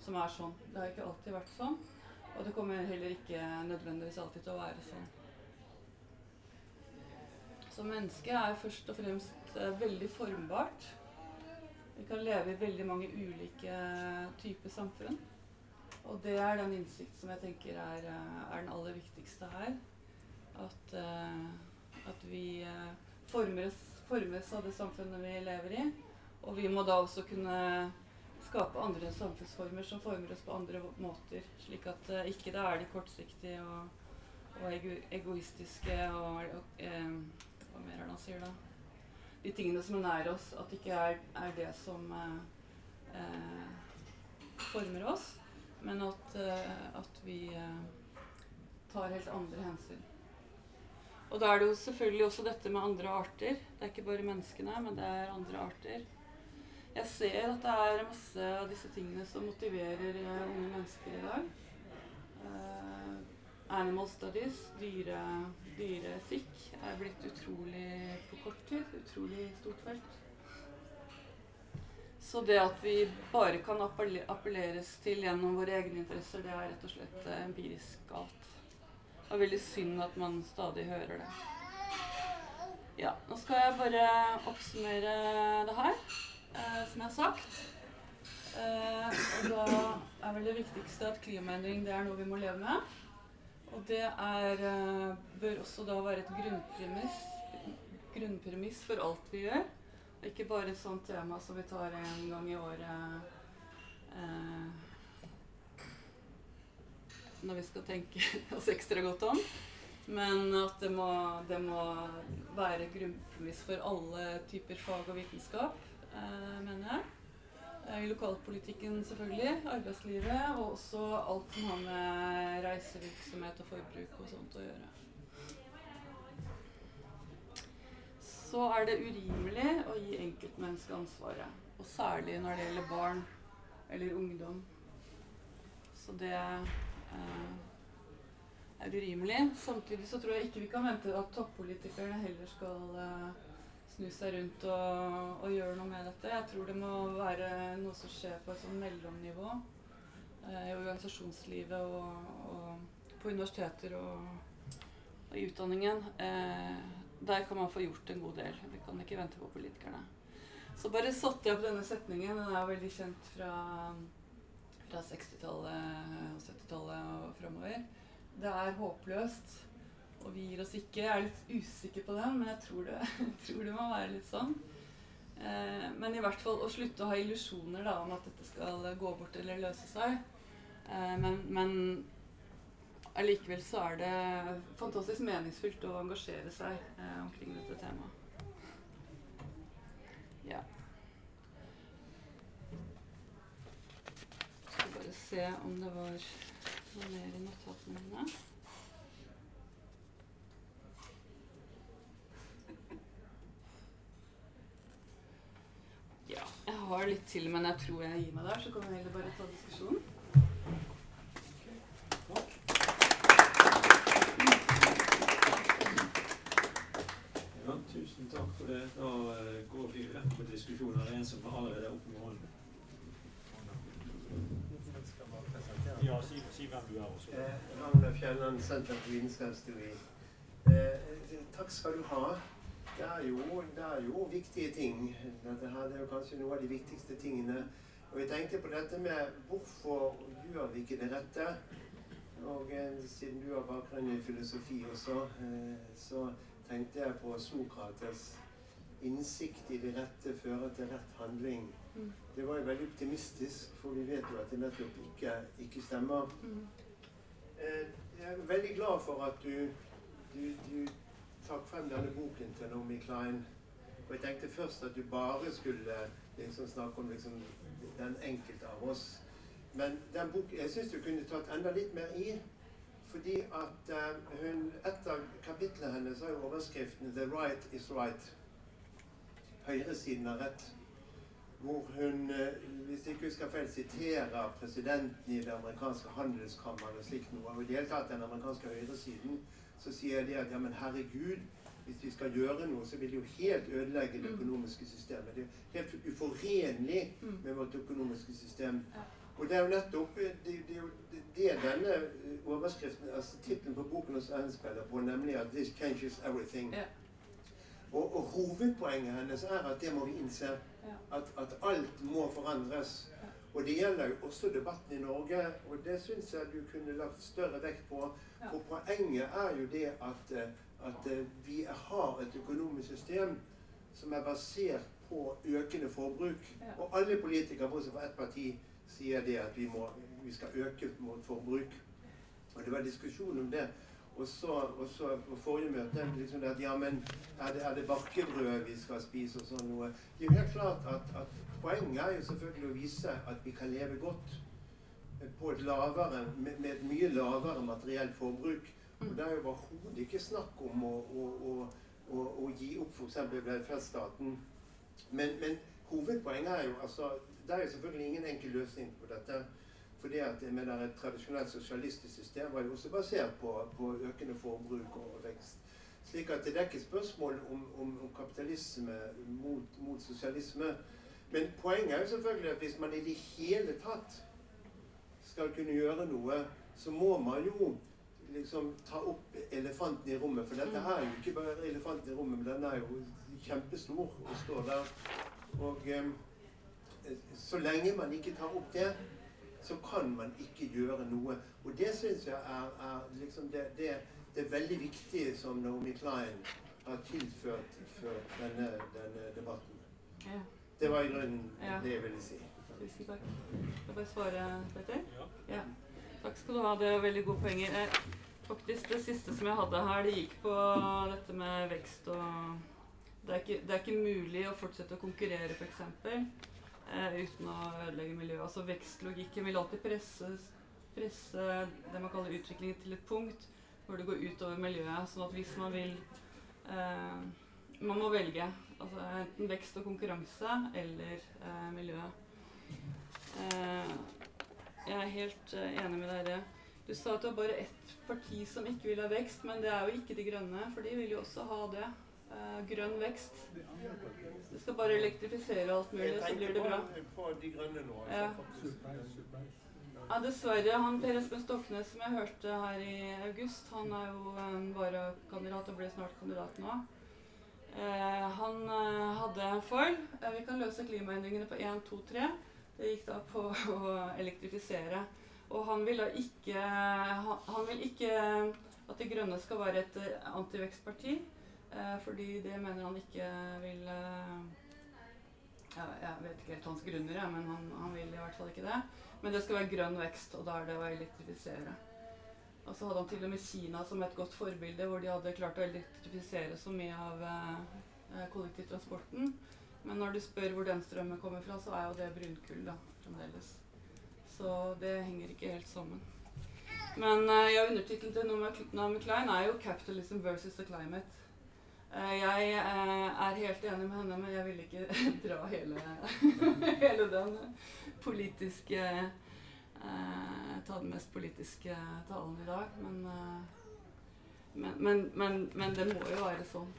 som er sånn. Det har ikke alltid vært sånn. Og det kommer heller ikke nødvendigvis alltid til å være sånn. Så mennesket er først og fremst uh, veldig formbart. Vi kan leve i veldig mange ulike typer samfunn. Og det er den innsikt som jeg tenker er, uh, er den aller viktigste her. At, at vi formes, formes, av det samfunnet vi lever i. Og vi må da også kunne skape andre samfunnsformer som former oss på andre måter. Slik at ikke det er de kortsiktige og, og ego, egoistiske og, og hva mer er det han sier da? De tingene som er nær oss, at det ikke er, er det som eh, eh, former oss, men at, eh, at vi eh, tar helt andre hensyn. Og da er det jo selvfølgelig også dette med andre arter. Det er ikke bare menneskene, men det er andre arter. Jeg ser at det er masse av disse tingene som motiverer unge mennesker i dag. Uh, animal studies, dyre, dyreetikk, er blitt utrolig på kort tid. Utrolig stort felt. Så det at vi bare kan appelleres til gjennom våre egne interesser, det er rett og slett empirisk galt. Det er veldig synd at man stadig hører det. Ja, nå skal jeg bare oppsummere det her, eh, som jeg har sagt. Eh, og da er vel det viktigste at klimaendring det er noe vi må leve med. Og det er, eh, bør også da være et grunnpremiss, grunnpremiss for alt vi gjør. Ikke bare et sånt tema som vi tar en gang i året eh, når vi skal tenke oss ekstra godt om. Men at det må, det må være grunnpremiss for alle typer fag og vitenskap, eh, mener jeg. I lokalpolitikken, selvfølgelig. Arbeidslivet. Og også alt som har med reisevirksomhet og forbruk og sånt å gjøre. Så er det urimelig å gi enkeltmennesket ansvaret. Og særlig når det gjelder barn eller ungdom. Så det eh, er urimelig. Samtidig så tror jeg ikke vi kan vente at toppolitikerne heller skal eh, snu seg rundt og, og, gjøre noe med dette. Jeg tror det må være noe som skjer på et sånn mellomnivå eh, i organisasjonslivet og, og, på universiteter og, og i utdanningen. Eh, der kan man få gjort en god del. Vi kan ikke vente på politikerne. Så bare satte jeg opp denne setningen. Den er veldig kjent fra, fra 60-tallet og 70-tallet og framover. Det er håpløst og vi gir oss ikke. Jeg er litt usikker på den, men jeg tror det, jeg tror det må være litt sånn. Eh, men i hvert fall å slutte å ha illusjoner om at dette skal gå bort eller løse seg. Eh, men, men allikevel så er det fantastisk meningsfylt å engasjere seg eh, omkring dette temaet. Ja. Skal bare se om det var noe mer i notatene mine. Har litt til, men jeg tror jeg gir meg der. Så kan vi heller bare ta diskusjonen. Ja, tusen takk for det. Da eh, går vi rett på diskusjoner. Det er en som allerede er oppe med hånden. Ja, si, si hvem du er også. Eh, Ragnar Fjelland, Senter for vitenskapsteori. Eh, takk skal du ha. Det er, jo, det er jo viktige ting. Dette her det er jo kanskje noe av de viktigste tingene. Og jeg tenkte på dette med hvorfor gjør vi ikke det rette? Og eh, siden du har bakgrunn i filosofi også, eh, så tenkte jeg på Sokrates. Innsikt i det rette fører til rett handling. Mm. Det var jo veldig optimistisk, for vi vet jo at det nettopp ikke, ikke stemmer. Mm. Eh, Jeg er veldig glad for at du, du, du trakk frem denne boken til Naomi Klein. Og jeg tenkte først at du bare skulle liksom snakke om liksom den enkelte av oss. Men den boken, jeg syns du kunne tatt enda litt mer i. Fordi at eh, hun, et av kapitlene hennes har jo overskriften 'The right is right'. Høyresiden har rett. Hvor hun, eh, hvis jeg ikke husker feil, siterer presidenten i det amerikanske handelskammeret og slikt noe. Og i det hele tatt den amerikanske høyresiden så sier de at ja, men herregud, hvis vi skal gjøre noe, så vil det jo helt ødelegge det Mm. økonomiske systemet. Det er helt uforenlig Mm. med vårt økonomiske system. Og det er jo nettopp det, det, er det denne eh, overskriften, altså tittelen på boken også henspiller på, nemlig at 'this changes everything'. Ja. Og, og hovedpoenget hennes er at det må vi innse. At, at alt må forandres. Og det gjelder jo også debatten i Norge, og det syns jeg du kunne lagt større vekt på. For poenget er jo det at, eh, at eh, vi har et økonomisk system som er basert på økende forbruk. Og alle politikere, bortsett fra ett parti, sier det at vi, må, vi skal øke vårt forbruk. Og det var diskusjon om det. Og så, og så på forrige møte liksom at ja, men er det, er det bakkebrød vi skal spise og sånn noe? Det er jo helt klart at, at poenget er jo selvfølgelig å vise at vi kan leve godt på et lavere, med, med et mye lavere materielt forbruk. Og det er jo overhodet ikke snakk om å, å, å, å, gi opp f.eks. velferdsstaten. Men, men hovedpoenget er jo altså Det er jo selvfølgelig ingen enkel løsning på dette. Fordi at mener, Et tradisjonelt sosialistisk system var jo også basert på, på økende forbruk og vekst. Slik at det er ikke spørsmål om, om, om kapitalisme mot, mot sosialisme. Men poenget er jo selvfølgelig at hvis man i det hele tatt skal kunne gjøre noe, så må man jo liksom ta opp elefanten i rommet. For dette her er jo ikke bare elefanten i rommet, men den er jo kjempestor og står der. Og eh, så lenge man ikke tar opp det, så kan man ikke gjøre noe. Og det syns jeg er, er liksom det, det, det er veldig viktige som Naomi Klein har tilført denne, denne debatten. Ja. Det var i grunnen det jeg ville si. Tusen takk. Jeg bare svare, Petter? Ja. Ja. Takk skal du ha. Det er veldig gode poenger. Eh, faktisk Det siste som jeg hadde her, det gikk på dette med vekst og Det er ikke, det er ikke mulig å fortsette å konkurrere, f.eks. Eh, uten å ødelegge miljøet. Altså Vekstlogikken vil alltid presse, presse det man kaller utviklingen til et punkt hvor det går utover miljøet. Sånn at hvis man vil eh, Man må velge. Altså enten vekst og konkurranse eller eh, miljøet. Eh, jeg er helt eh, enig med dere. Du sa at det var bare ett parti som ikke vil ha vekst, men det er jo ikke De Grønne, for de vil jo også ha det. Eh, grønn vekst. Det skal bare elektrifisere alt mulig, så blir det bra. på De Grønne nå. Ja. Ja, dessverre. Han Per Espen Stoknes som jeg hørte her i august, han er jo en varakandidat og blir snart kandidat nå. Eh, han eh, hadde en foil. Eh, vi kan løse klimaendringene på 1, 2, 3. Det gikk da på å elektrifisere. Og han vil da ikke han, han vil ikke at De Grønne skal være et eh, antivekstparti. Eh, fordi det mener han ikke vil eh, ja, Jeg vet ikke helt hans grunner, men han, han vil i hvert fall ikke det. Men det skal være grønn vekst, og da er det å elektrifisere. Og så hadde han til og med Kina som et godt forbilde, hvor de hadde klart å elektrifisere så mye av eh, kollektivtransporten. Men når du spør hvor den strømmen kommer fra, så er jo det brunkull da, fremdeles. Så det henger ikke helt sammen. Men uh, ja, undertittelen til Naomi med Klein er jo 'Capitalism versus the Climate'. Uh, jeg uh, er helt enig med henne, men jeg vil ikke dra hele, hele den politiske eh, Ta den mest politiske talen i dag. Men, men, men, men det må jo være sånn.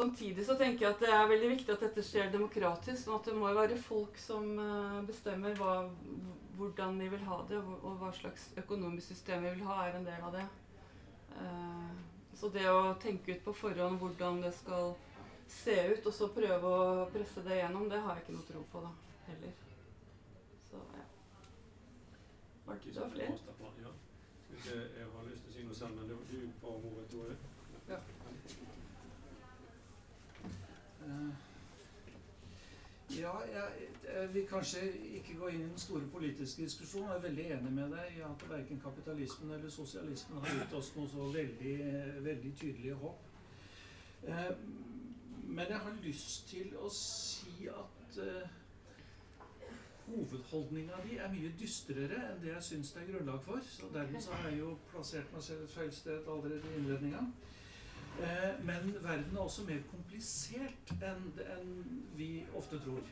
Samtidig så tenker jeg at det er veldig viktig at dette skjer demokratisk. sånn at det må være folk som bestemmer hva, hvordan de vil ha det, og hva slags økonomisk system vi vil ha, er en del av det. Så det å tenke ut på forhånd hvordan det skal se ut, og så prøve å presse det gjennom, det har jeg ikke noe tro på da, heller. Så ja. Var det flere? Jeg har lyst til å si noe selv, men du ba du ordet, Tore. Ja. Uh. Ja, jeg, jeg, vil kanskje ikke gå inn i den store politiske diskusjonen. Jeg er veldig enig med deg i at verken kapitalismen eller sosialismen har gitt oss noe så veldig, veldig tydelige håp. Eh, men jeg har lyst til å si at eh, hovedholdninga di er mye dystrere enn det jeg syns det er grunnlag for. Så dermed så har jeg jo plassert meg selv et feil sted allerede i innledninga. Eh, men verden er også mer komplisert enn, vi ofte tror.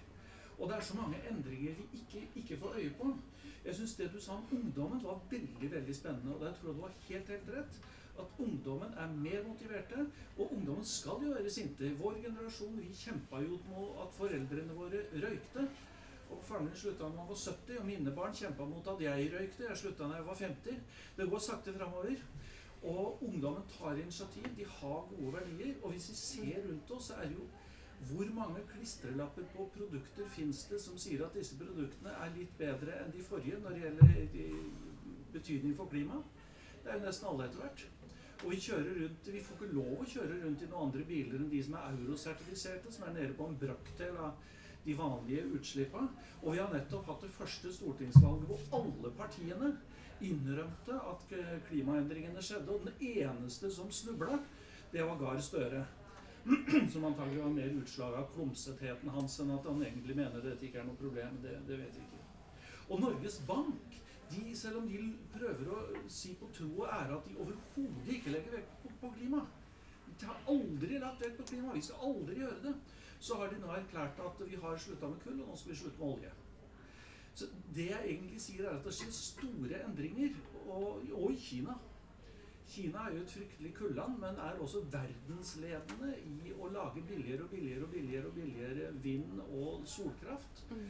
Og det er så mange endringer vi ikke, ikke får øye på. Jeg syns det du sa om ungdommen, var veldig veldig spennende. Og der tror jeg du har helt helt rett. At ungdommen er mer motiverte, og ungdommen skal være sinte. Vår generasjon vi kjempa jo mot at foreldrene våre røykte. Og Faren min slutta da han var 70, og mine barn kjempa mot at jeg røykte. Jeg slutta da jeg var 50. Det går sakte framover. Og ungdommen tar initiativ. De har gode verdier. Og hvis vi ser rundt oss, så er det jo hvor mange klistrelapper på produkter fins det som sier at disse produktene er litt bedre enn de forrige når det gjelder betydning for klimaet? Det er jo nesten alle etter hvert. Og vi kjører rundt, vi får ikke lov å kjøre rundt i noen andre biler enn de som er eurosertifiserte, som er nede på en brøkdel av de vanlige utslippene. Og vi har nettopp hatt det første stortingsvalget hvor alle partiene innrømte at klimaendringene skjedde. Og den eneste som snubla, det var Gahr Støre. Som antagelig var mer utslag av klumsetheten hans enn at han egentlig mener dette ikke er noe problem. Det, det vet vi ikke. Og Norges Bank, de, selv om de prøver å si på tro og ære at de overhodet ikke legger vekt på, på klima De har aldri lagt vekt på klima. Vi skal aldri gjøre det. Så har de nå erklært at vi har slutta med kull, og nå skal vi slutte med olje. Så det jeg egentlig sier, er at det skjer store endringer. Og, og i Kina. Kina er jo et fryktelig kulland, men er også verdensledende i å lage billigere og billigere og billigere og billigere vind- og solkraft. Mm.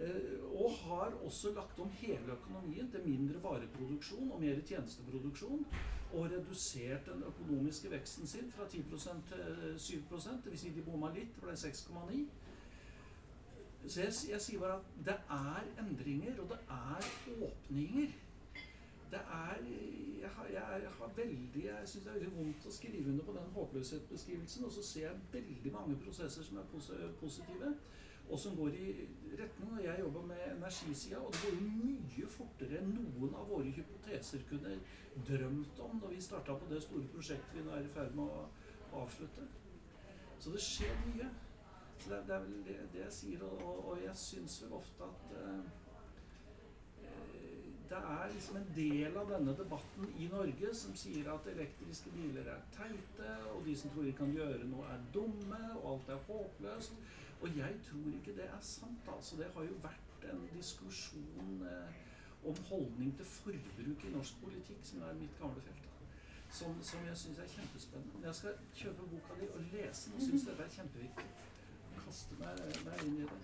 Eh, og har også lagt om hele økonomien til mindre vareproduksjon og mer tjenesteproduksjon. Og redusert den økonomiske veksten sin fra 10% til 7 Dvs. Si de bomma litt, det ble 6,9 så jeg, jeg, sier bare at det er endringer, og det er åpninger. Det er Jeg har, jeg, har veldig Jeg syns det er veldig vondt å skrive under på den håpløshetsbeskrivelsen, og så ser jeg veldig mange prosesser som er positive, og som går i retning. Og jeg jobber med energisida, og det går jo mye fortere enn noen av våre hypoteser kunne drømt om når vi starta på det store prosjektet vi nå er i ferd med å avslutte. Så det skjer mye. Det, det, er vel det, det jeg sier, og, og jeg syns vel ofte at eh, det er liksom en del av denne debatten i Norge som sier at elektriske biler er teite, og de som tror de kan gjøre noe, er dumme, og alt er håpløst. Og jeg tror ikke det er sant. altså. Det har jo vært en diskusjon eh, om holdning til forbruk i norsk politikk, som er mitt gamle felt. Som, som jeg syns er kjempespennende. Jeg skal kjøpe boka di og lese den og synes dette er kjempeviktig kaste meg, meg, inn i det.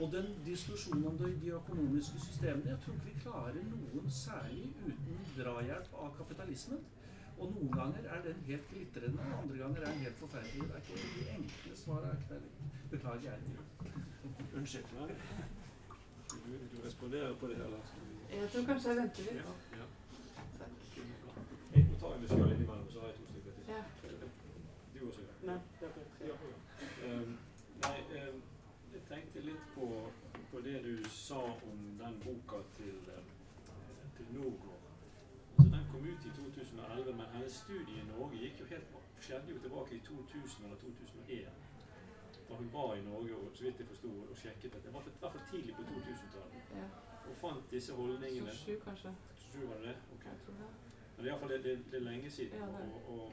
Og den diskusjonen om de, de økonomiske systemene Jeg tror ikke vi klarer noen særlig uten drahjelp av kapitalismen. Og noen ganger er den helt glitrende, og andre ganger er den helt forferdelig. Det er ikke de enkle svarene. er ikke det. Beklager, jeg. Unnskyld. meg. Du, du responderer på det her, Lars? Jeg tror kanskje jeg venter litt. Ja, ja. Jeg må ta en sjøl innimellom, så har jeg to stykker til. Ja. Du også? Nei. Ja. Um, Nei, eh, jeg tenkte litt på, på, det du sa om den boka til, eh, til Norgård. Altså, den kom ut i 2011, men hennes studie i Norge gikk jo helt, skjedde jo tilbake i 2000 eller 2001. Da hun var i Norge og så vidt jeg forsto og sjekket dette. I hvert fall tidlig på 2000-tallet. Ja. Og fant disse holdningene. 27, kanskje. 27 var det? Ok. Men det er iallfall det, det, det er lenge siden. Ja, det. Og, og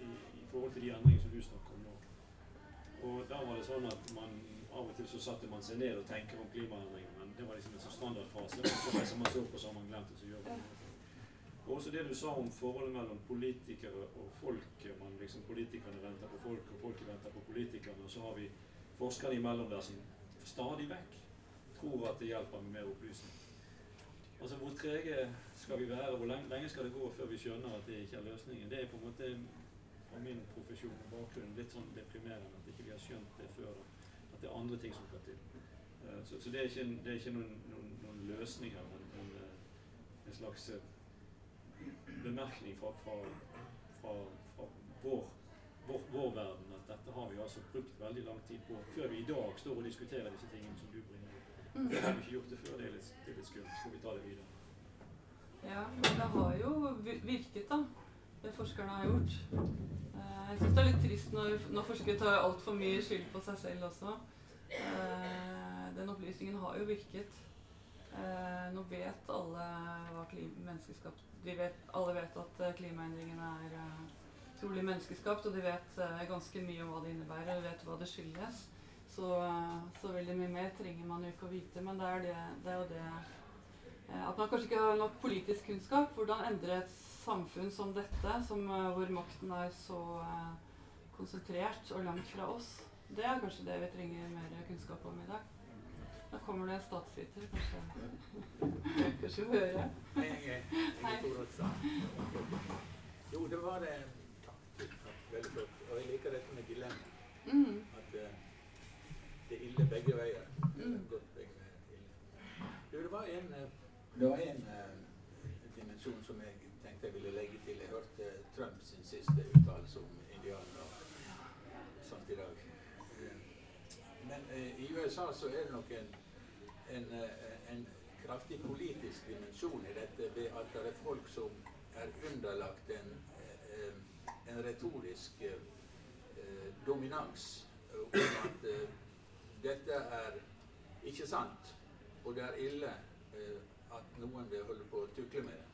i, i forhold til de endringene som du snakker om nå. Og da var det sånn at man av og til så satte man seg ned og tenker om klimaendringer, men det var liksom en sånn standardfrase. Men så reiser man så på, så har man glemt det, så gjør man det. Og også det du sa om forholdet mellom politikere og folk. Man liksom, politikerne venter på folk, og folket venter på politikerne. Og så har vi forskere imellom der som stadig vekk tror at det hjelper med mer opplysning. Altså Hvor trege skal vi være? Hvor lenge skal det gå før vi skjønner at det ikke er løsningen? Det er på en måte fra min profesjon og bakgrunn litt sånn deprimerende at ikke vi har skjønt det før. Da. Det er andre ting som skal til. Uh, så, så, det er ikke, det er ikke noen, noen, noen løsninger, men, men uh, en slags uh, bemerkning fra, fra, fra, fra vår, vår, vår, verden at dette har vi altså brukt veldig lang tid på før vi i dag står og diskuterer disse tingene som du bringer opp. Mm. Det har ikke gjort det før. Det er litt, det er litt skummelt. Skal vi ta det videre? Ja, men det har jo virket, da. Det forskerne har gjort. Eh, jeg syns det er litt trist når, når forskere tar altfor mye skyld på seg selv også. Eh, den opplysningen har jo virket. Eh, nå vet alle hva menneskeskapt vet, Alle vet at klimaendringene er trolig menneskeskapt, og de vet ganske mye om hva det innebærer, og vet hva det skyldes. Så, så, veldig mye mer trenger man jo ikke å vite. Men det er, det, det er jo det eh, At man kanskje ikke har nok politisk kunnskap. Hvordan endre et samfunn som dette, som, eh, hvor makten er så konsentrert og langt fra oss. Det er kanskje det vi trenger mer kunnskap om i dag. Da kommer det en statsviter, kanskje. kanskje høre. Hei, hei. Hei. Jo, det var det. Veldig flott. Og jeg liker dette med dilemma. Mm. At uh, det er ille begge veier. Mm. Godt begge veier Du, det var en, eh, det var en uh, dimensjon som jeg tenkte jeg ville legge til. Jeg hørte Trump sin siste uttalelse om indianere og sånt i dag. Men uh, i USA så er det nok en, en, uh, en kraftig politisk dimensjon i dette ved at det er folk som er underlagt en, en retorisk dominans om at dette er ikke sant, og det er ille eh, at noen vil holde på å tukle med det.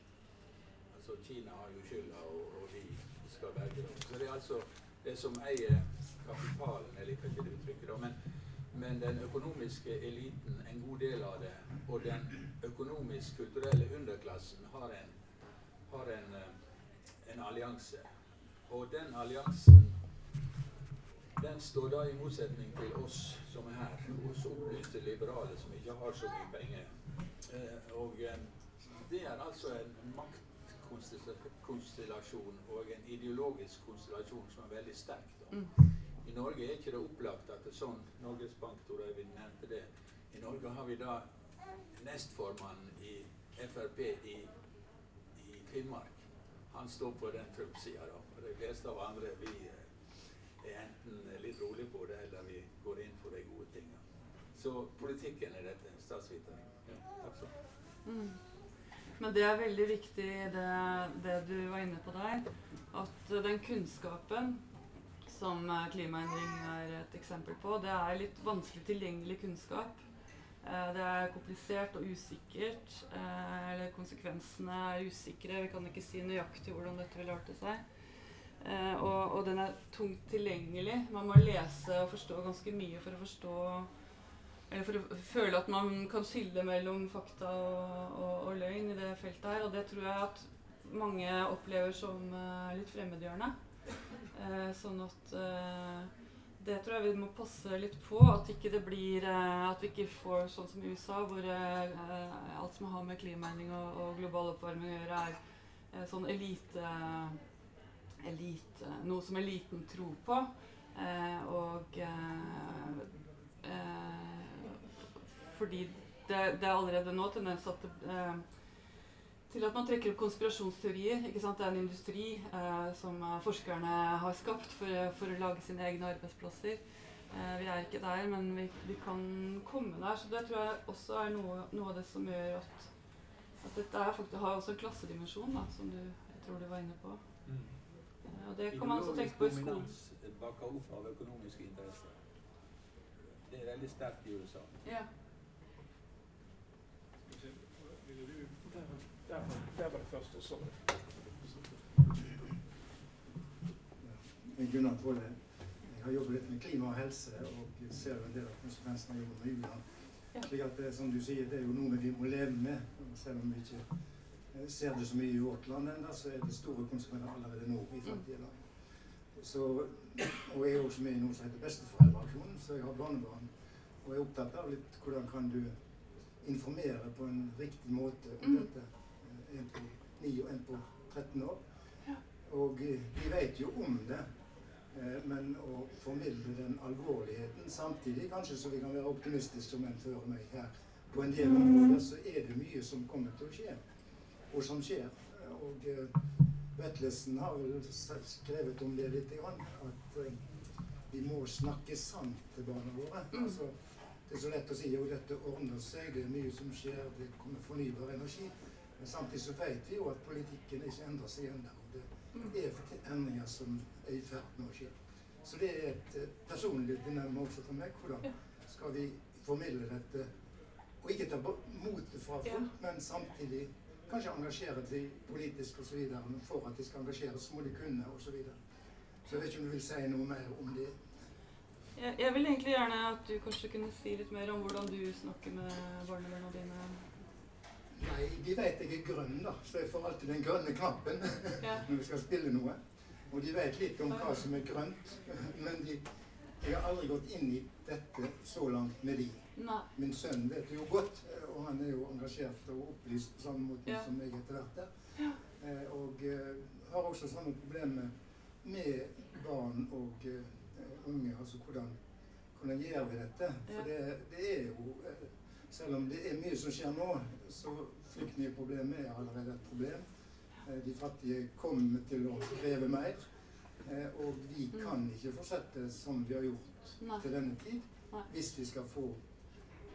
Altså Kina har jo skylda, og, og, vi skal berge dem. Så det er altså det som eier kapitalen, jeg liker ikke det uttrykket, da, men, men den økonomiske eliten, en god del av det, og den økonomisk-kulturelle underklassen har en, har en, eh, en allianse. Og den alliansen den står da i motsetning til oss som er her, hos opplyste liberale som ikke har så mye penger. Eh, og eh, det er altså en maktkonstellasjon og en ideologisk konstellasjon som er veldig sterk. Mm. I Norge er ikke det opplagt at det er sånn Norges Bank Tor Øyvind nevnte det. I Norge har vi da nestformannen i Frp i, i Finnmark. Han står på den Trump-sida, da. Og de fleste av andre vi er enten litt rolig på det, eller vi går inn for de gode tingene. Så politikken er dette. Statsviter. Ja, takk skal mm. Men det er veldig viktig, det, det, du var inne på der, at den kunnskapen som klimaendring er et eksempel på, det er litt vanskelig tilgjengelig kunnskap. Eh, det er komplisert og usikkert. Eh, eller konsekvensene er usikre. Vi kan ikke si nøyaktig hvordan dette vil arte seg. Eh, og, og, den er tungt tilgjengelig. Man må lese og forstå ganske mye for å forstå Eller for å føle at man kan skille mellom fakta og, og, og løgn i det feltet her. Og det tror jeg at mange opplever som litt fremmedgjørende. Uh, sånn at uh, det tror jeg vi må passe litt på. At ikke det blir At vi ikke får sånn som i USA, hvor alt som har med klimaendring og, og global oppvarming å gjøre, er sånn elite elite, noe som eliten tror på. Eh, og eh, eh, fordi det, det, er allerede nå tendens at det, eh, til at man trekker opp konspirasjonsteorier. ikke sant? Det er en industri eh, som forskerne har skapt for, for, å lage sine egne arbeidsplasser. Eh, vi er ikke der, men vi, vi, kan komme der. Så det tror jeg også er noe, noe av det som gjør at, at dette faktisk, har også en klassedimensjon, da, som du, jeg tror du var inne på. Mm. Og det kan man også tenke på i skolen. Bakka opp av økonomiske interesser. Det er veldig sterkt i USA. Ja. Der var det første. Jeg Gunnar Tvåle. Jeg har jobbet litt med klima og helse og ser jo en del av konsekvensene av jobben med u-land. Slik at det, som du sier, det er jo noe vi må leve med. Selv om vi ikke eh, ser det så mye i vårt land ennå, så er det store konsekvenser allerede nå i fattige land. Så, og jeg er også med i noe som heter Besteforeldreaksjonen, så jeg har barnebarn. Og jeg er opptatt av litt hvordan kan du informere på en riktig måte om Mm. dette. Eh, En på 9 og en på 13 år. Og vi de vet jo om det. Eh, Men å formidle den alvorligheten samtidig, kanskje så vi kan være optimistiske som en før meg her, på en del områder så er det mye som kommer til å skje, og som skjer. Eh, Og eh, Vetlesen har vel skrevet om det litt, at eh, vi må snakke sant til barna våre. Mm. Altså, det er så lett å si jo dette ordner seg, det er mye som skjer, det kommer fornybar energi. Men samtidig så vet vi jo at politikken ikke endrer seg ennå. Det er endringer som er i ferd med å skje. Så det er et eh, personlig dilemma også for meg. Hvordan skal vi formidle dette? Og ikke ta motet fra folk, men samtidig kanskje engasjere dem politisk osv. Men for at de skal engasjeres, må de kunne osv. Så, så jeg vet ikke om du vil si noe mer om det. Jeg, jeg vil egentlig gjerne at du kanskje kunne si litt mer om hvordan du snakker med barnebarna dine. Nei, de vet jeg er grønn, da, så jeg får alltid den grønne knappen Ja. når vi skal spille noe. Og de vet litt om hva som er grønt, men de, jeg har aldri gått inn i dette så langt med de. Nei. Min sønn vet det jo godt, eh, og han er jo engasjert og opplyst på samme måte Ja. som jeg etter hvert er. Ja. Og eh, har også samme problemer med barn og eh, unge. Altså hvordan, hvordan gjør vi dette? For det, det er jo eh, Selv om det er mye som skjer nå, så flyktningproblemet er allerede et problem. Eh, De fattige kommer til å kreve mer. eh, Og vi Mm. kan ikke fortsette som vi har gjort til denne tid hvis vi skal få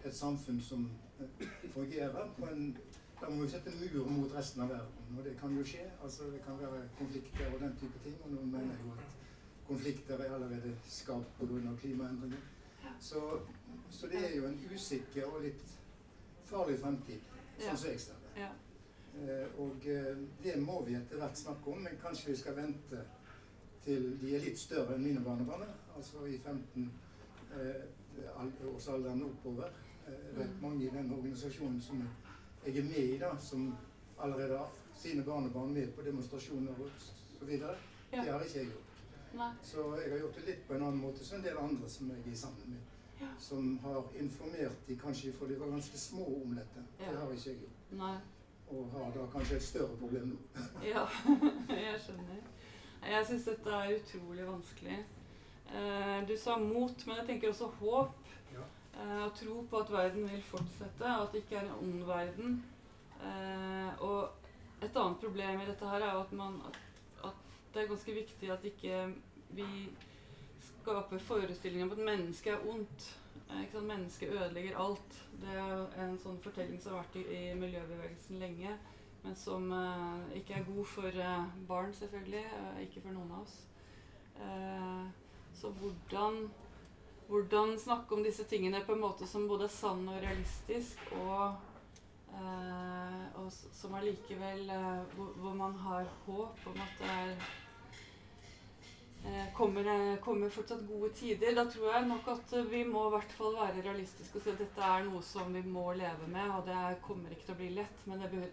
et samfunn som eh, fungerer på en Da må vi sette mur mot resten av verden, og det kan jo skje. Altså Det kan være konflikter og den type ting. Og noen mener jo at konflikter er allerede skapt pga. klimaendringer. Så, så det er jo en usikker og litt farlig fremtid, sånn som jeg ser det. Eh, Og eh, det må vi etter hvert snakke om, men kanskje vi skal vente til de er litt større enn mine barnebarn, altså i 15 eh, oppover. Eh. Det er mange i den organisasjonen som jeg er med i, da, som allerede har sine barnebarn med på demonstrasjoner så videre. Ja. Det har ikke jeg gjort. Nei. Så jeg har gjort det litt på en annen måte som en del andre som jeg er sammen med. Ja. Som har informert de kanskje fra de var ganske små om dette. Ja. Det har ikke jeg gjort. Nei. Og har da kanskje et større problem nå. Ja, jeg skjønner. Jeg syns dette er utrolig vanskelig. Eh, du sa mot, men jeg tenker også håp. Ja. Eh, og tro på at verden vil fortsette, at det ikke er en ond verden. Eh, og et annet problem i dette her er jo at, man, at, at det er ganske viktig at ikke vi skaper forestillinger om at mennesket er ondt. Eh? Mennesket ødelegger alt. Det er en sånn fortelling som har vært i, i miljøbevegelsen lenge men som eh, ikke er god for eh, barn, selvfølgelig. eh, ikke for noen av oss. Eh, så hvordan, hvordan snakke om disse tingene på en måte som både er sann og realistisk, og, eh, og som allikevel hvor, hvor man har håp om at det er kommer, det- kommer fortsatt gode tider. Da tror jeg nok at eh, vi må i hvert fall være realistiske og si at dette er noe som vi må leve med, og det er- kommer ikke til å bli lett. Men det,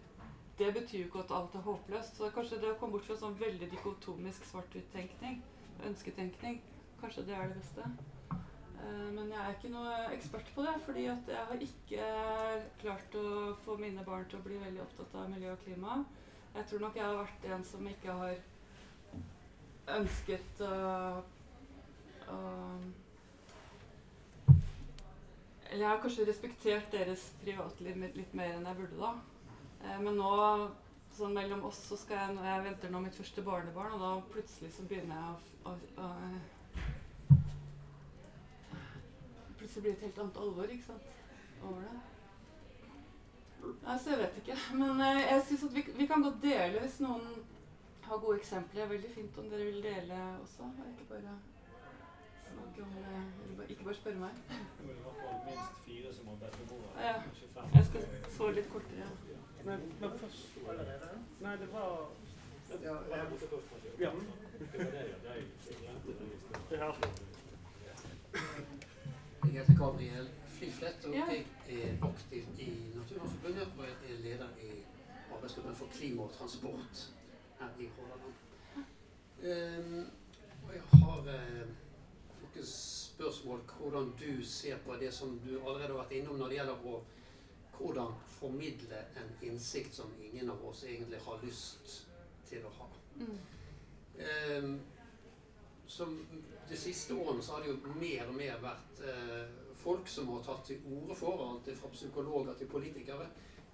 det betyr jo ikke at alt er håpløst. Så kanskje det å komme bort fra sånn veldig dikotomisk svart-hvitt-tenkning, ønsketenkning, kanskje det er det beste. Eh, Men jeg er ikke noe ekspert på det, fordi at jeg har ikke klart å få mine barn til å bli veldig opptatt av miljø og klima. Jeg tror nok jeg har vært en som ikke har ønsket å å- Eller jeg har kanskje respektert deres privatliv litt- mer enn jeg burde, da. Eh, Men nå, sånn mellom oss, så skal jeg Jeg venter nå mitt første barnebarn, og da plutselig så begynner jeg å, å, å Plutselig blir det et helt annet alvor, ikke sant? Over det. Nei, så jeg vet ikke. Men eh, jeg syns at vi, vi kan godt dele hvis noen har gode eksempler. Det er veldig fint om dere vil dele også. og Ikke bare snakke om det. Ikke bare spørre meg. Det i hvert fall minst fire som har bedt om ordet. Ja. Jeg skal svare litt kortere. Men, men først Nei, det var Ja, jeg, Ja. Jeg heter Gabriel Flyflett, og jeg er aktiv i Naturvernforbundet. Og jeg er leder i arbeidsgruppen for klima og transport her i Hordaland. Um, og jeg har uh, noen spørsmål hvordan du ser på det som du allerede har vært innom når det gjelder å hvordan formidle en innsikt som ingen av oss egentlig har lyst til å ha. Mm. Um, som de siste årene så har det jo mer og mer vært eh, folk som har tatt til orde for, alt fra psykologer til politikere,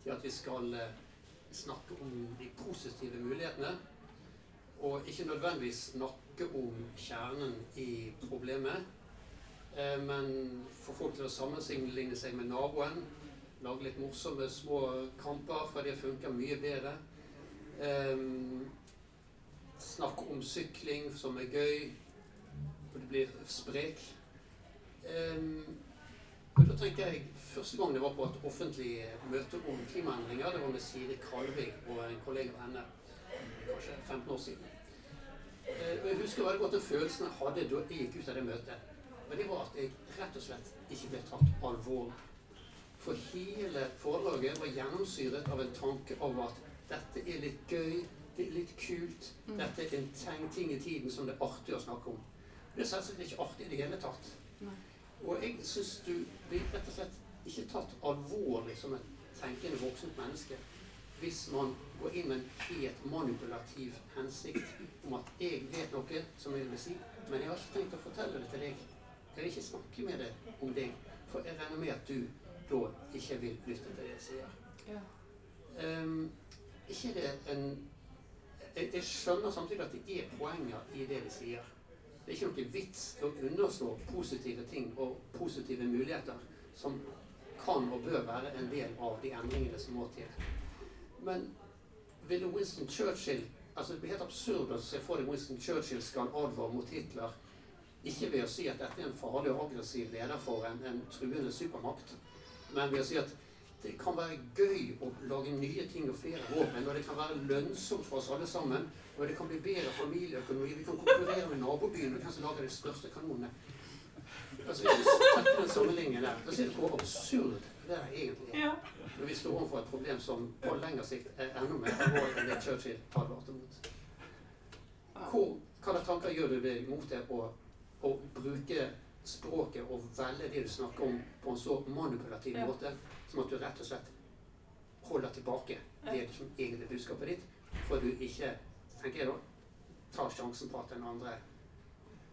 til at vi skal eh, snakke om de positive mulighetene. Og ikke nødvendigvis snakke om kjernen i problemet, eh, men få folk til å sammenligne seg med naboen. Lage litt morsomme små kamper, for det funker mye bedre. Ehm, snakke om sykling, som er gøy. Og det blir sprek. Ehm, og da tenker jeg, Første gang det var på et offentlig møte om klimaendringer, det var med Siri Kalvig og en kollega av henne. Kanskje 15 år siden. Eh, Jeg husker veldig godt den følelsen jeg hadde da jeg gikk ut av det møtet. Og det var at jeg rett og slett ikke ble tatt alvorlig. For hele forlaget var gjennomsyret av en tanke av at dette er litt gøy, det er litt kult, Mm. dette er en ting i tiden som det er artig å snakke om. Det er selvsagt ikke artig i det hele tatt. Og jeg syns du blir rett og slett ikke tatt alvorlig som et tenkende voksent menneske hvis man går inn med en helt manipulativ hensikt om at jeg vet noe som jeg vil si, men jeg har ikke tenkt å fortelle det til deg. Jeg vil ikke snakke med deg om deg, for jeg regner med at du da ikke vil lytte til det jeg sier. Ja. Um, ikke det en jeg, jeg skjønner samtidig at det er poenger i det vi sier. Det er ikke noe vits å underslå positive ting og positive muligheter som kan og bør være en del av de endringene som må til. Men ville Winston Churchill altså Det blir helt absurd å se for deg Winston Churchill skal advare mot Hitler ikke ved å si at dette er en farlig og aggressiv leder for en, en truende supermakt, men ved å si at det kan være gøy å lage nye ting og flere våpen, og det kan være lønnsomt for oss alle sammen, og det kan bli bedre familieøkonomi, vi kan konkurrere med nabobyen og som lager de største kanonene. Altså, setter den sammenligningen der, da ser du hvor absurd det er egentlig er. Ja. Når vi står overfor et problem som på lengre sikt er enda mer alvorlig enn det Churchill advarte mot. Hvor, slags tanker gjør du deg mot det å, å bruke språket og velge det du snakker om på en så manipulativ Ja. måte som at du rett og slett holder tilbake det som egentlig er budskapet ditt, for du ikke, tenker jeg da, tar sjansen på at den andre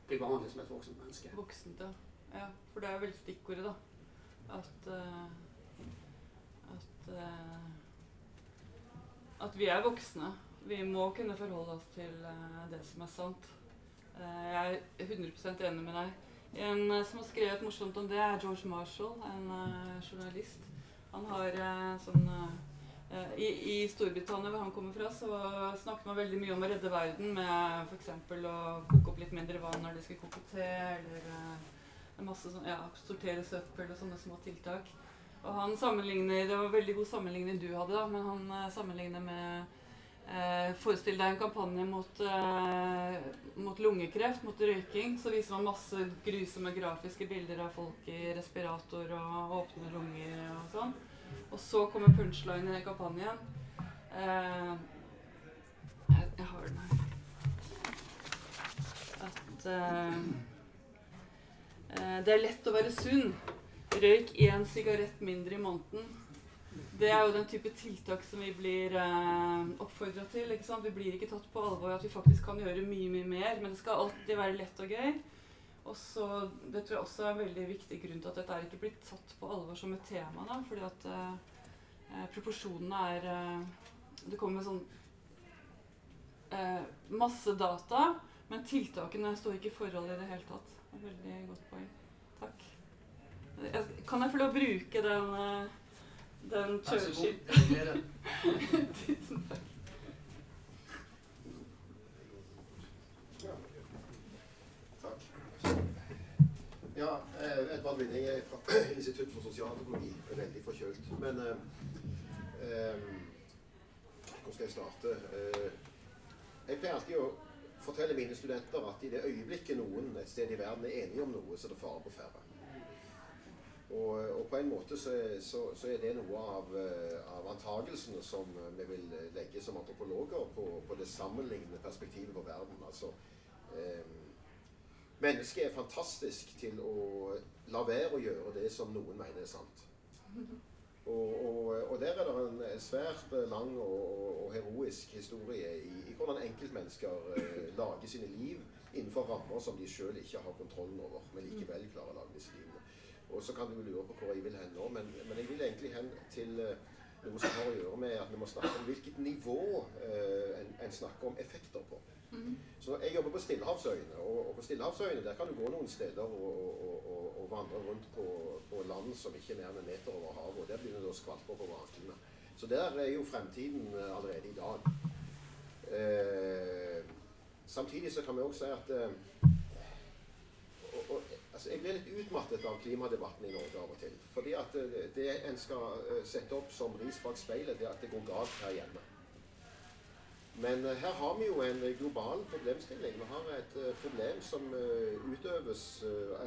blir behandlet som et voksent menneske. Voksent, ja. Ja. For det er vel stikkordet, da. At uh, At uh, At vi er voksne. Vi må kunne forholde oss til uh, det som er sant. Jeg er 100% enig med deg. En som har skrevet morsomt om det, er George Marshall, en journalist. Han har sånn i, I Storbritannia, hvor han kommer fra, så snakket man veldig mye om å redde verden med f.eks. å koke opp litt mindre vann når de skal koke te, eller masse sånn, ja, sortere søppel og sånne små tiltak. Og han sammenligner, Det var veldig god sammenligning du hadde, da, men han uh, sammenligner med Eh, Forestill deg en kampanje mot, eh, mot lungekreft, mot røyking. Så viser man masse grusomme grafiske bilder av folk i respirator og åpne lunger og sånn. Og så kommer punchline i kampanjen. Eh, jeg, jeg har den her. At eh, eh, det er lett å være sunn. Røyk én sigarett mindre i måneden. Det er jo den type tiltak som vi blir eh, oppfordra til. ikke sant? Vi blir ikke tatt på alvor at vi faktisk kan gjøre mye mye mer. Men det skal alltid være lett og gøy. Og så, Det tror jeg også er en veldig viktig grunn til at dette er ikke blitt tatt på alvor som et tema. da, fordi at eh, proporsjonene er eh, Det kommer sånn eh, masse data, men tiltakene står ikke i forhold i det hele tatt. Veldig godt poeng. Takk. Kan jeg få lov å bruke den, eh, den. Churchill. Tusen takk. Ja, eh, Edvard Winning er fra Institutt for sosialøkonomi. Veldig forkjølt. Men eh, eh, hvor skal jeg starte? Eh, Jeg pleier alltid å fortelle mine studenter at i det øyeblikket noen et sted i verden er enige om noe, så er det fare på ferde. Og, og, på en måte så, så, så, er det noe av, eh, av antagelsene som vi vil legge som antropologer på, på det sammenlignende perspektivet på verden. Altså, eh, mennesket er fantastisk til å la være å gjøre det som noen mener er sant. Og, og, og, der er det en svært lang og, og heroisk historie i, i hvordan enkeltmennesker eh, lager sine liv innenfor rammer som de sjøl ikke har kontrollen over, men likevel klarer å lage disse livene. Og så kan du lure på hvor jeg vil hen nå, men, men jeg vil egentlig hen til eh, noe som har å gjøre med at vi må snakke om hvilket nivå eh, en, en, snakker om effekter på. Så Jeg jobber på Stillehavsøyene, og, og på Stillehavsøyene der kan du gå noen steder og, og, og vandre rundt på, på, land som ikke er mer enn en meter over havet. og Der begynner det å skvalpe på anklene. Så der er jo fremtiden eh, allerede i dag. Eh, samtidig så kan vi også si at eh, altså Jeg blir litt utmattet av klimadebatten i Norge av og til. Fordi at eh, det en skal eh, sette opp som ris bak speilet, det er at det går galt her hjemme. Men uh, her har vi jo en global problemstilling. Vi har et uh, problem som uh, utøves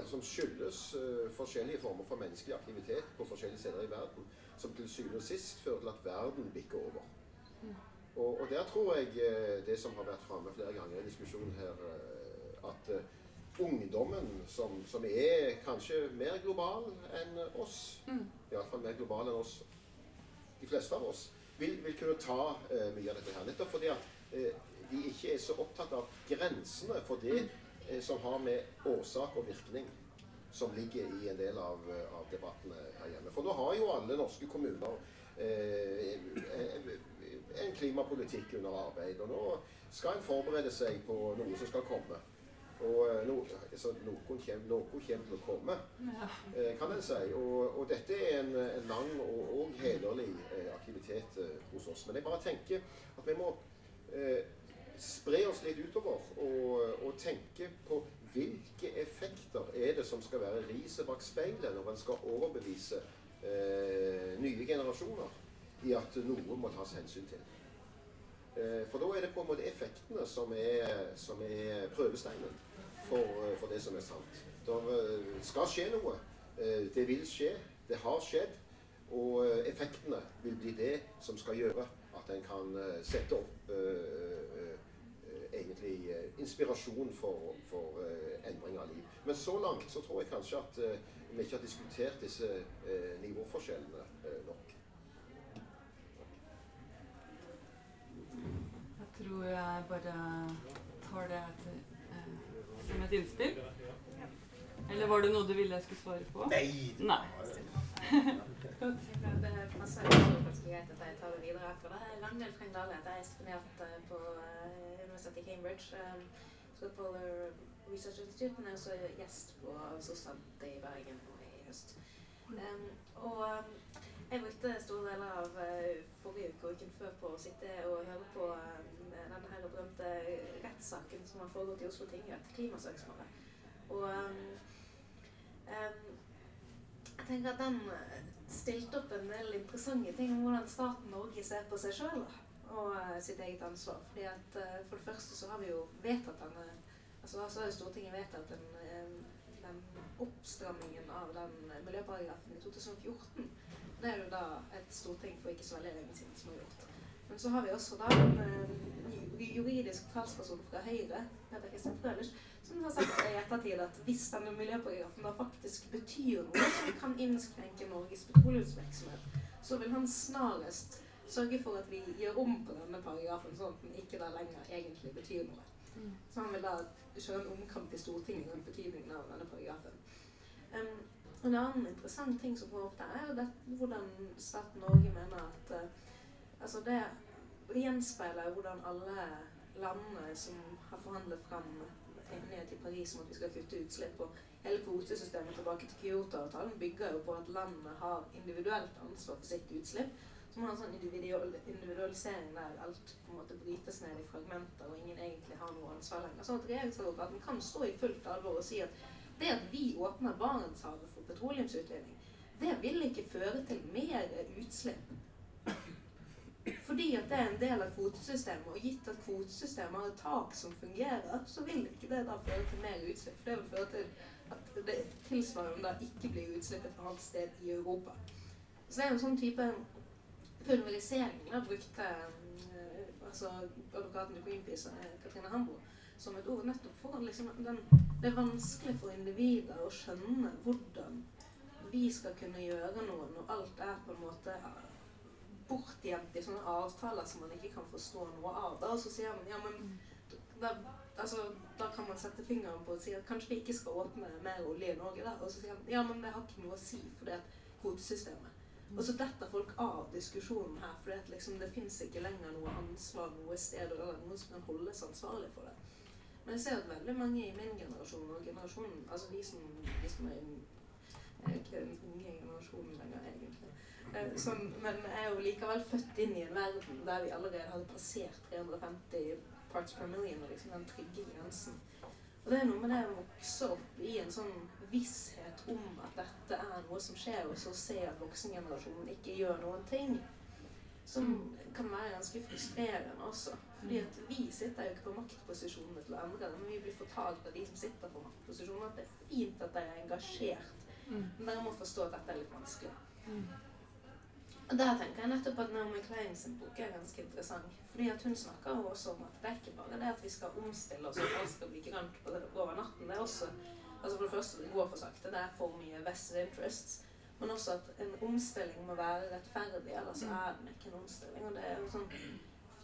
som skyldes forskjellige former for menneskelig aktivitet på forskjellige steder i verden, som til syvende og sist fører til at verden bikker over. Mm. Og, og, der tror jeg det som har vært framme flere ganger i diskusjonen her, at ungdommen, som, som, er kanskje mer global enn oss, mm. iallfall mer global enn oss, de fleste av oss, vil, vil kunne ta uh, mye av dette her. Nettopp fordi at uh, de ikke er så opptatt av grensene for det uh, som har med årsak og virkning som ligger i en del av, av debattene her hjemme. For nå har jo alle norske kommuner en klimapolitikk under arbeid. Og nå skal en forberede seg på noe som skal komme. Og eh, no, altså, noen, kommer, til å komme, eh, kan en si. Og, og, dette er en, en lang og, og hederlig eh, aktivitet eh, hos oss. Men jeg bare tenker at vi må eh, spre oss litt utover og, og, tenke på hvilke effekter er det som skal være riset bak speilet når en skal overbevise eh, nye generasjoner i at noe må tas hensyn til. For da er det på en måte effektene som er, som er prøvesteinen for, eh, for, det som er sant. Det eh, skal skje noe. Eh, det vil skje. Det har skjedd. Og effektene vil bli det som skal gjøre at en kan sette opp egentlig inspirasjon for, for endring av liv. Men så langt så tror jeg kanskje at vi ikke har diskutert disse nivåforskjellene nok. Jeg tror jeg bare tar det til som et innspill? Eller var det noe du ville jeg skulle svare på? Nei. Nei. det passer ganske greit at jeg tar det videre. For det er Ragnhild Freng Dale. Jeg er eksponert eh, på eh, Universitetet i Cambridge. Scholar Research Institute, men er også gjest på SOSAD i Bergen i høst. Um, og jeg brukte store deler av forrige uke og uken før på å sitte og høre på denne her berømte rettssaken som har foregått i Oslo tingrett, klimasøksmålet. Og um, jeg tenker at den stilte opp en del interessante ting om hvordan staten Norge ser på seg sjøl og sitt eget ansvar. Fordi at For det første så har vi jo vedtatt denne altså så har jo Stortinget vedtatt den, den oppstrammingen av den miljøparagrafen i 2014. Det er jo da et storting for ikke så veldig lenge siden som har gjort. Men så har vi også da en uh, juridisk talsperson fra Høyre, Peter Kristian Frølich, som har sagt i ettertid at hvis denne miljøparagrafen da faktisk betyr noe som kan innskrenke Norges petroleumsvirksomhet, så vil han snarest sørge for at vi gjør om på denne paragrafen, sånn at den ikke da lenger egentlig betyr noe. Mm. Så han vil da kjøre en omkamp i Stortinget om betydningen av denne paragrafen. Um, en annen interessant ting som går opp der, er jo det, hvordan staten Norge mener at uh, Altså det gjenspeiler hvordan alle landene som har forhandlet fram enighet i Paris om at vi skal kutte utslipp og hele kvotesystemet tilbake til Kyoto-avtalen bygger jo på at landene har individuelt ansvar for sitt utslipp. Så man har en sånn individualisering der alt på en måte brytes ned i fragmenter, og ingen egentlig har noe ansvar lenger. Sånn at regjeringsadvokaten kan stå i fullt alvor og si at det at vi åpner Barentshavet for petroleumsutvinning, det vil ikke føre til mer utslipp fordi at det er en del av kvotesystemet, og gitt at kvotesystemet har et tak som fungerer, så vil ikke det da føre til mer utslipp. For det vil føre til at det tilsvarende da ikke blir utslipp et annet sted i Europa. Så det er en sånn type pulverisering da brukte eh, altså advokaten til Greenpeace, eh, Katrine Hambro, som et ord nettopp for liksom, den, det er vanskelig for individer å skjønne hvordan vi skal kunne gjøre noe når alt er på en måte bortgjemt i sånne avtaler som man ikke kan forstå noe av. Da, og så sier man ja, men da, altså, da kan man sette fingeren på og si at kanskje vi ikke skal åpne mer olje i Norge. Da. Og så sier man ja, men det har ikke noe å si for det kvotesystemet. Og så detter folk av diskusjonen her, for liksom, det fins ikke lenger noe ansvar noe sted eller noen som kan holdes ansvarlig for det. Men jeg ser at veldig mange i min generasjon og generasjonen, altså de som, de som er ikke den unge generasjonen lenger, egentlig. Eh, som, men er jo likevel født inn i en verden der vi allerede hadde passert 350 parts per million, og liksom den trygge grensen. Og det er noe med det å vokse opp i en sånn visshet om at dette er noe som skjer, og så se at voksengenerasjonen ikke gjør noen ting. Som kan være ganske frustrerende også. Fordi at vi sitter jo ikke på maktposisjonene til å endre det, men vi blir fortalt av de som sitter på maktposisjoner, at det er fint at de er engasjert Mm. Men dere må forstå at dette er litt vanskelig. Mm. Og Der tenker jeg nettopp at Naomi Klein sin bok er ganske interessant. Fordi at Hun snakker jo også om at det er ikke bare det at vi skal omstille oss og alt skal bli grønt over natten. Det er også altså For det første, det går for sakte. Det er for mye vested interests. Men også at en omstilling må være rettferdig, ellers mm. er den ikke en omstilling. Og det er jo sånn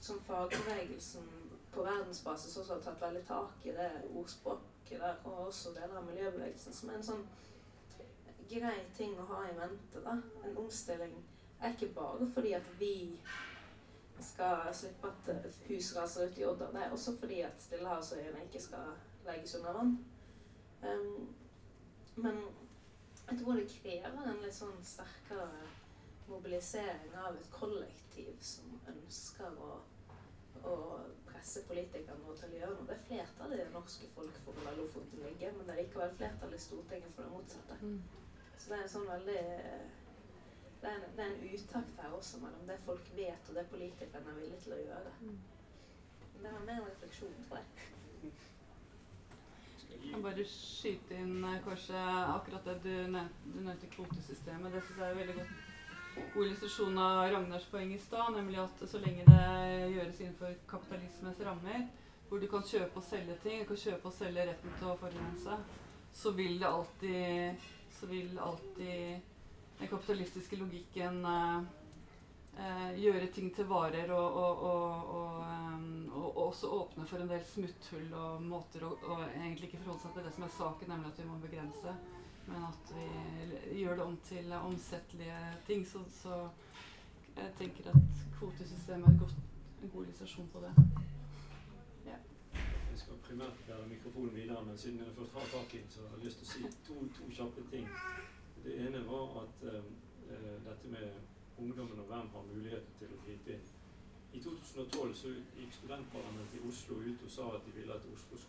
som fagbevegelsen på verdensbasis også har tatt veldig tak i det ordspråket der, og også deler av miljøbevegelsen, som er en sånn grei ting å ha i vente. da. En omstilling er ikke bare fordi at vi skal slippe at hus raser ut i Odda. Det er også fordi at Stillehavsøyene ikke skal legges under vann. Um, men jeg tror det krever en litt sånn sterkere mobilisering av et kollektiv som ønsker å, å presse politikerne til å gjøre noe. Det er flertallet i det norske folk for å la Lofoten ligge, men det er likevel flertall i Stortinget for det motsatte. Mm. Så det er en sånn veldig det er, en, det er en utakt her også mellom det folk vet, og det politikerne er villige til å gjøre. Men Det var mer en refleksjon, tror jeg. Kan bare skyte inn eh, kanskje akkurat det du nevnte, kvotesystemet. Det syns jeg er veldig godt god illustrasjon av Ragnars poeng i stad, nemlig at så lenge det gjøres innenfor kapitalismens rammer, hvor du kan kjøpe og selge ting, du kan kjøpe og selge retten til å forurense, så vil det alltid så vil alltid den kapitalistiske logikken eh, gjøre ting til varer og, og, og, um, og, også åpne for en del smutthull og måter å egentlig ikke forholde seg til det som er saken, nemlig at vi må begrense, men at vi gjør det om til omsettelige ting. Så, så jeg tenker at kvotesystemet er godt, en god illustrasjon på det. Ja. Jeg skal primært bære mikrofonen videre, men siden jeg først har tak i den, så har jeg lyst til å si to, to kjappe ting. Det ene var at uh, dette med ungdommen og hvem har muligheten til å gripe inn. I 2012 så gikk studentparlamentet i Oslo ut og sa at de ville at Oslo,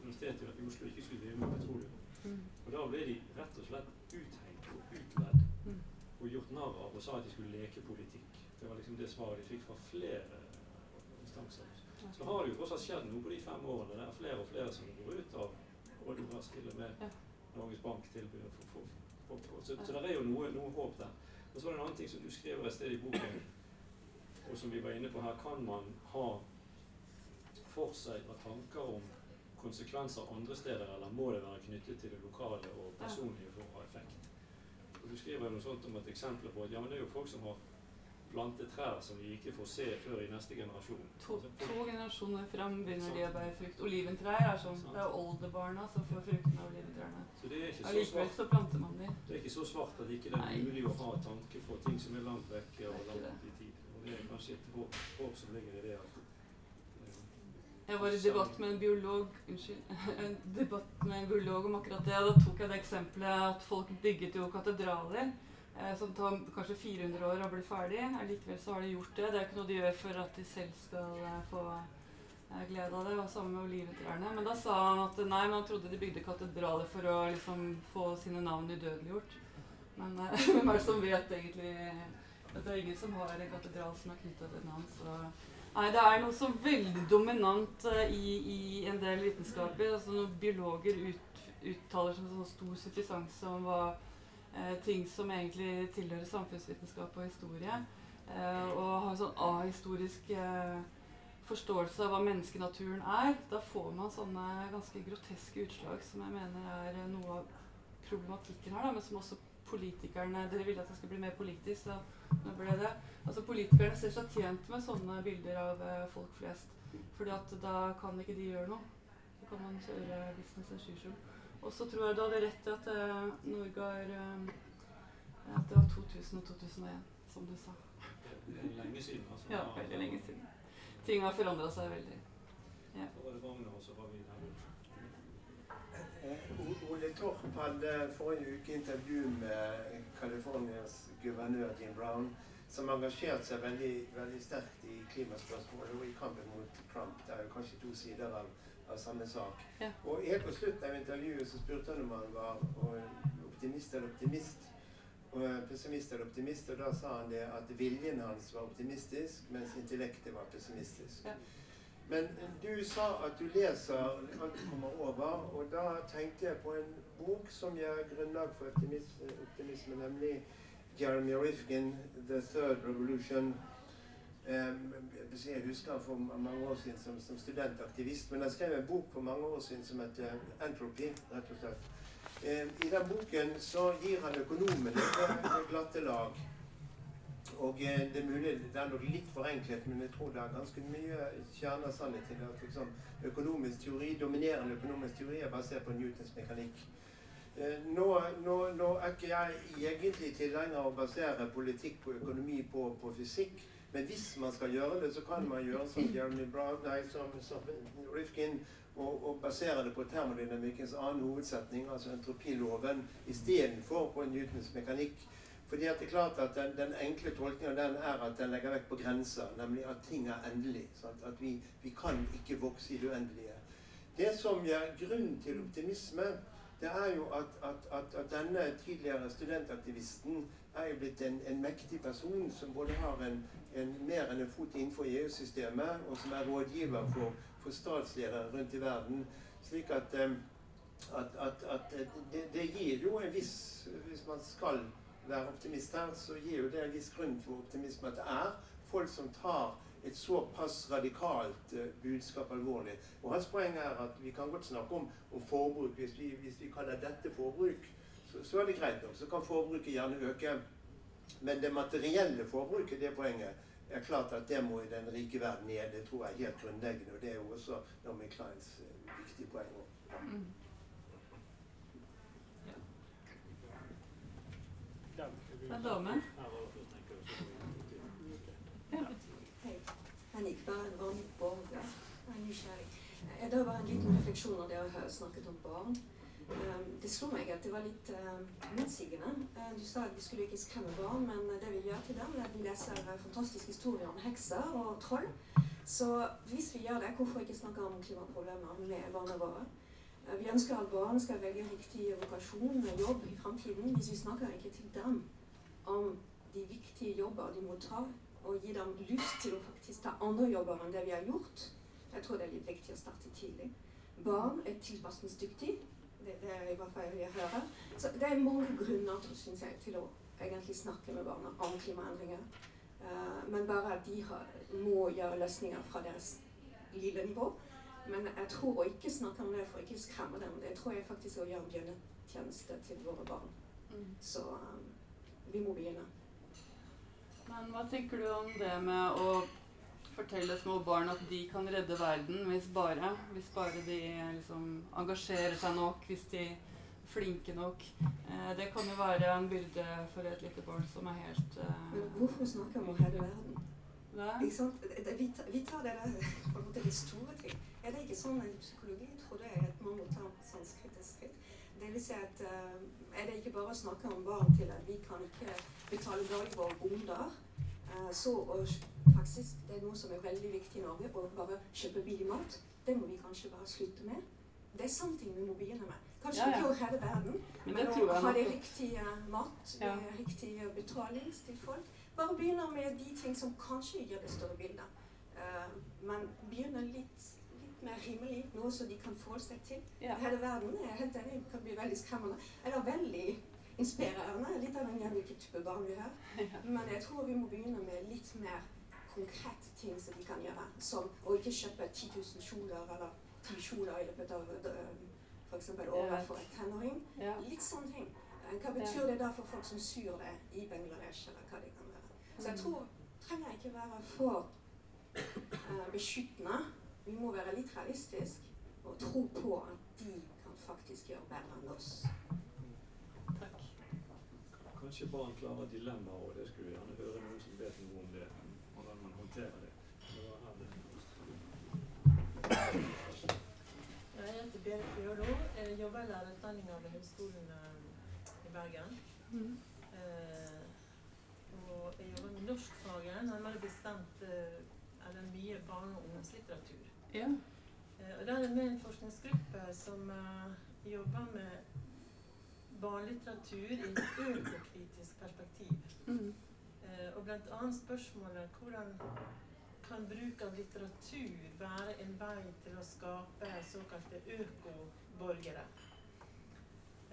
Universitetet i Oslo ikke skulle drive med petroleum. Mm. Og da ble de rett og slett uthengt og utledd mm. og gjort narr av og sa at de skulle leke politikk. Det var liksom det svaret de fikk fra flere instanser. Så har det jo fortsatt skjedd noe på de fem årene. Det er flere og flere som går ut av rådhuset, til og med Norges Bank tilbyr for, for, for, for. Så, så, det er jo noe, noe håp der. Og så er det en annen ting som du skriver et sted i boken, og som vi var inne på her. Kan man ha for seg og tanker om konsekvenser andre steder, eller må det være knyttet til det lokale og personlige for å ha effekt? Og Du skriver noe sånt om et eksempel på at ja, men det er jo folk som har plante trær som vi ikke får se før i neste generasjon. To, to generasjoner fram begynner de å bære frukt. Oliventrær er sånn. Det er oldebarna som får fruktene av oliventrærne. Så det er ikke så svart. så planter man dem. Det er ikke så svart at ikke det er mulig å ha tanke for ting som er langt vekke og langt i tid. Og det er kanskje et håp som ligger i det at eh, jeg var i debatt med en biolog unnskyld, en debatt med en biolog om akkurat det. Da tok jeg det eksempelet at folk bygget jo katedraler. Eh, som tar kanskje 400 år å bli ferdig. Likevel så har de gjort det. Det er ikke noe de gjør for at de selv skal eh, få eh, glede av det. Og samme med oliventrærne. Men da sa han at nei, man trodde de bygde katedraler for å liksom få sine navn udødeliggjort. Men hvem er det som vet egentlig Det er ingen som har en katedral som er knytta til navn. Så Nei, det er noe så veldig dominant i, i, en del vitenskaper. Altså når biologer ut, uttaler seg med sånn stor suffisanse om hva ting som egentlig tilhører samfunnsvitenskap og historie, uh, og har en sånn ahistorisk forståelse av hva menneskenaturen er, da får man sånne ganske groteske utslag som jeg mener er noe av problematikken her, da, men som også politikerne Dere ville at jeg skulle bli mer politisk, så nå ble det Altså Politikerne ser seg tjent med sånne bilder av eh, folk flest. fordi at da kan ikke de gjøre noe. Da kan man kjøre business as usual. Og så tror jeg du hadde rett i at eh, Norge har eh, At det var 2000 og 2001, som du sa. Det er lenge siden. altså. Ja, veldig lenge siden. Ting har forandra seg veldig. Ja. Så var det Wagner, og så var vi. Eh, Ole Torp hadde forrige uke intervju med Californias guvernør Jim Brown, som engasjerte seg veldig, veldig sterkt i klimaspørsmålet og i kampen mot Trump. Det er jo kanskje to sider av, av samme sak. Ja. Og helt på slutten av intervjuet så spurte han om han var optimist eller optimist. Og pessimist eller optimist, og da sa han det at viljen hans var optimistisk, mens intellektet var pessimistisk. Ja. Men du sa at du leser alt du kommer over, og da tenkte jeg på en bok som gir grunnlag for optimisme, optimisme nemlig Jeremy Rifkin, 'The Third Revolution'. Jeg husker for mange år siden som, som studentaktivist, men jeg skrev en bok for mange år siden som heter 'Entropy'. rett og slett. Um, I den boken så gir han økonomene et glatte lag. Og eh, det er mulig det er nok litt forenklet, men jeg tror det er ganske mye kjerne sannhet til at liksom, økonomisk teori, dominerende økonomisk teori er basert på Newtons mekanikk. Eh, nå, nå, nå, er ikke jeg egentlig tilhenger av å basere politikk og økonomi på, på, fysikk. Men hvis man skal gjøre det, så kan man gjøre som Jeremy Brown, nei, som, som Rifkin, og, og basere det på termodynamikkens annen hovedsetning, altså entropiloven, istedenfor på Newtons mekanikk. Fordi at det er klart at den, den enkle tolkningen den er at den legger vekt på grenser, nemlig at ting er endelig. Sant? At vi, vi, kan ikke vokse i det uendelige. Det som gir grunn til optimisme, det er jo at, at, at, at denne tidligere studentaktivisten er jo blitt en, en mektig person som både har en, en mer enn en fot innenfor EU-systemet, og som er rådgiver for, for statsledere rundt i verden. slik at, at det, det, gir jo en viss Hvis man skal være optimist her, så gir jo det en viss grunn for optimisme at det er folk som tar et såpass radikalt uh, budskap alvorlig. Og Hans poeng er at vi kan godt snakke om, om forbruk. Hvis vi, hvis vi, kaller dette forbruk, så, så, er det greit nok. Så kan forbruket gjerne øke. Men det materielle forbruket, det poenget, er klart at det må i den rike verden ned. Det tror jeg er helt grunnleggende. Og det er jo også Naomi Kleins uh, viktige poeng. Også. Mm. Det er dame. Hei. Henrik, bare en vanlig borger. Jeg er. Det var en liten refleksjon av det å ha snakket om barn. Det slo meg at det var litt uh, motsigende. Uh, du sa at vi skulle ikke skremme barn, men det vi gjør til dem, er at vi leser uh, fantastiske historier om hekser og troll. Så hvis vi gjør det, hvorfor ikke snakke om klimaproblemer med barna våre? Vi ønsker at barn skal velge riktig vokasjon og jobb i framtiden. Hvis vi snakker ikke til dem om de viktige jobber de må ta, og gi dem lyst til å faktisk ta andre jobber enn det vi har gjort. Jeg tror det er litt viktig å starte tidlig. Barn er tilpasningsdyktige. Det, det er i hvert fall jeg hører. Så det er mange grunner synes jeg, til å egentlig snakke med barna om klimaendringer. Uh, men bare at de har, må gjøre løsninger fra deres lille nivå. Men jeg tror å ikke snakke om det for ikke skremme dem, det tror jeg faktisk å gjøre en bjørnetjeneste til våre barn. Mm. Så um, vi må begynne. Men hva tenker du om det med å fortelle små barn at de kan redde verden hvis bare, hvis bare de liksom engasjerer seg nok, hvis de er flinke nok. Eh, det kan jo være en byrde for et lite barn som er helt eh... Men hvorfor snakke om å redde verden? Ikke sant? Vi, tar, vi tar det der på en måte de store ting. Er det ikke sånn i psykologi? Jeg tror er at man må ta sanskritisk skritt. Det vil si at uh, er det ikke bare å snakke om barn til at vi kan ikke betale dagligvarerunder. Uh, så og faktisk, det er noe som er veldig viktig i Norge, å bare kjøpe billig mat. Det må vi kanskje bare slutte med. Det er sånne ting vi må begynne med. Kanskje ja, ja. ikke å redde verden, men, men å ha det riktige mat, ja. det riktige betaling til folk. bare begynne med de ting som kanskje gjør det større bildet. Uh, men begynne litt, litt, mer rimelig, noe som de kan forholde seg til. Hele verden er helt enig, kan bli veldig skremmende. Eller veldig inspirerende. Litt av en hvilken type barn vi har. Men jeg tror vi må begynne med litt mer konkrete ting som de kan gjøre. Som å ikke kjøpe 10 000 kjoler eller 10 kjoler i løpet av f.eks. året for en tenåring. Litt sånne ting. Eh, Hva betyr det da for folk som syr det i Bangladesh, eller hva det kan være. Så jeg tror trenger ikke være for eh, beskyttende. Vi må være litt realistiske og tro på at de kan faktisk gjøre bedre enn oss. Kanskje barn klarer dilemmaer, og det skulle vi gjerne høre noen som vet noe om det. Hvordan man håndterer det. Jeg heter Berit Bjørlo. Jeg jobber i lærerutdanninga ved Høgskolen eh, i Bergen. Mm. Eh, og jeg jobber med norskfaget, nærmere bestemt eh, er det mye barne- og ungdomslitteratur. Ja. Eh, og der er vi en forskningsgruppe som eh, jobber med barnelitteratur i et økokritisk perspektiv. Mm. Eh, og annet spørsmålet hvordan kan bruk av litteratur være en vei til å skape såkalte økoborgere?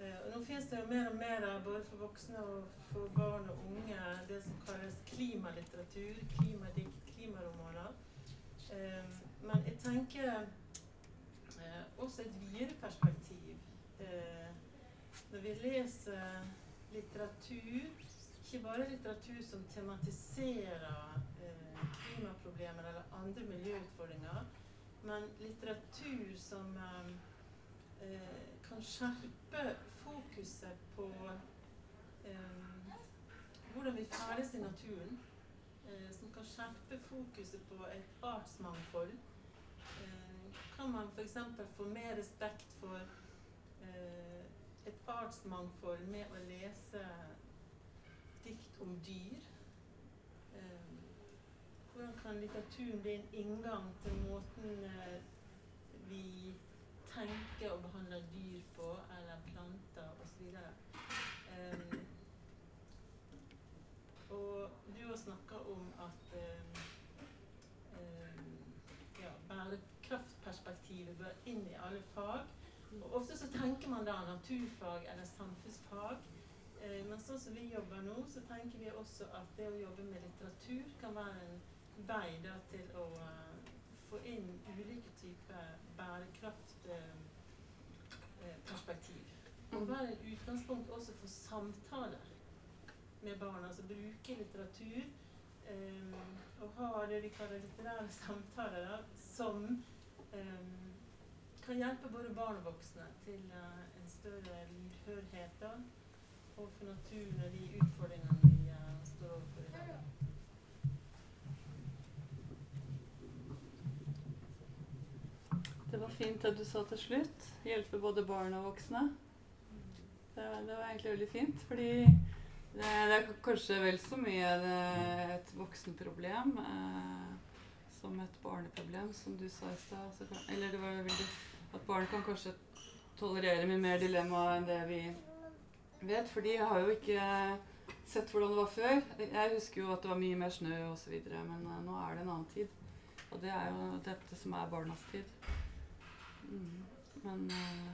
Eh, og nå finnes det jo mer og mer både for voksne og for barn og unge det som kalles klimalitteratur, klimadikt, klimaromaner. Eh, men jeg tenker eh, også et videre perspektiv. Eh, når vi leser litteratur, ikke bare litteratur som tematiserer eh, klimaproblemer eller andre miljøutfordringer, men litteratur som eh, eh, kan skjerpe fokuset på eh, hvordan vi ferdes i naturen. Eh, som kan skjerpe fokuset på et artsmangfold. Eh, kan man f.eks. få mer respekt for eh, et artsmangfold med å lese dikt om dyr? Eh, hvordan kan litteraturen bli en inngang til måten eh, vi tenker og behandler dyr på, eller planter osv.? Um, og du har snakka om at um, ja, bærekraftperspektivet bør inn i alle fag. Og ofte så tenker man da naturfag eller samfunnsfag. Eh, men sånn som vi jobber nå, så tenker vi også at det å jobbe med litteratur kan være en vei da til å eh, få inn ulike typer bærekraftperspektiv. Og være et utgangspunkt også for samtaler med barna. Altså bruke litteratur eh, og ha det vi kaller litterære samtaler, da, som eh, kan hjelpe både barn og voksne til uh, en større lydhørhet da, overfor naturen og de utfordringene vi uh, står overfor i dag. Det var fint det du sa til slutt. Hjelpe både barn og voksne. Det var, det var egentlig veldig fint, fordi det, det er kanskje vel så mye det, et voksenproblem eh, som et barneproblem, som du sa i stad. Eller det var veldig at barn kan kanskje tolerere mye mer dilemma enn det vi vet. For de har jo ikke sett hvordan det var før. Jeg husker jo at det var mye mer snø osv., men eh, nå er det en annen tid. Og det er jo dette som er barnas tid. Mm. Men eh,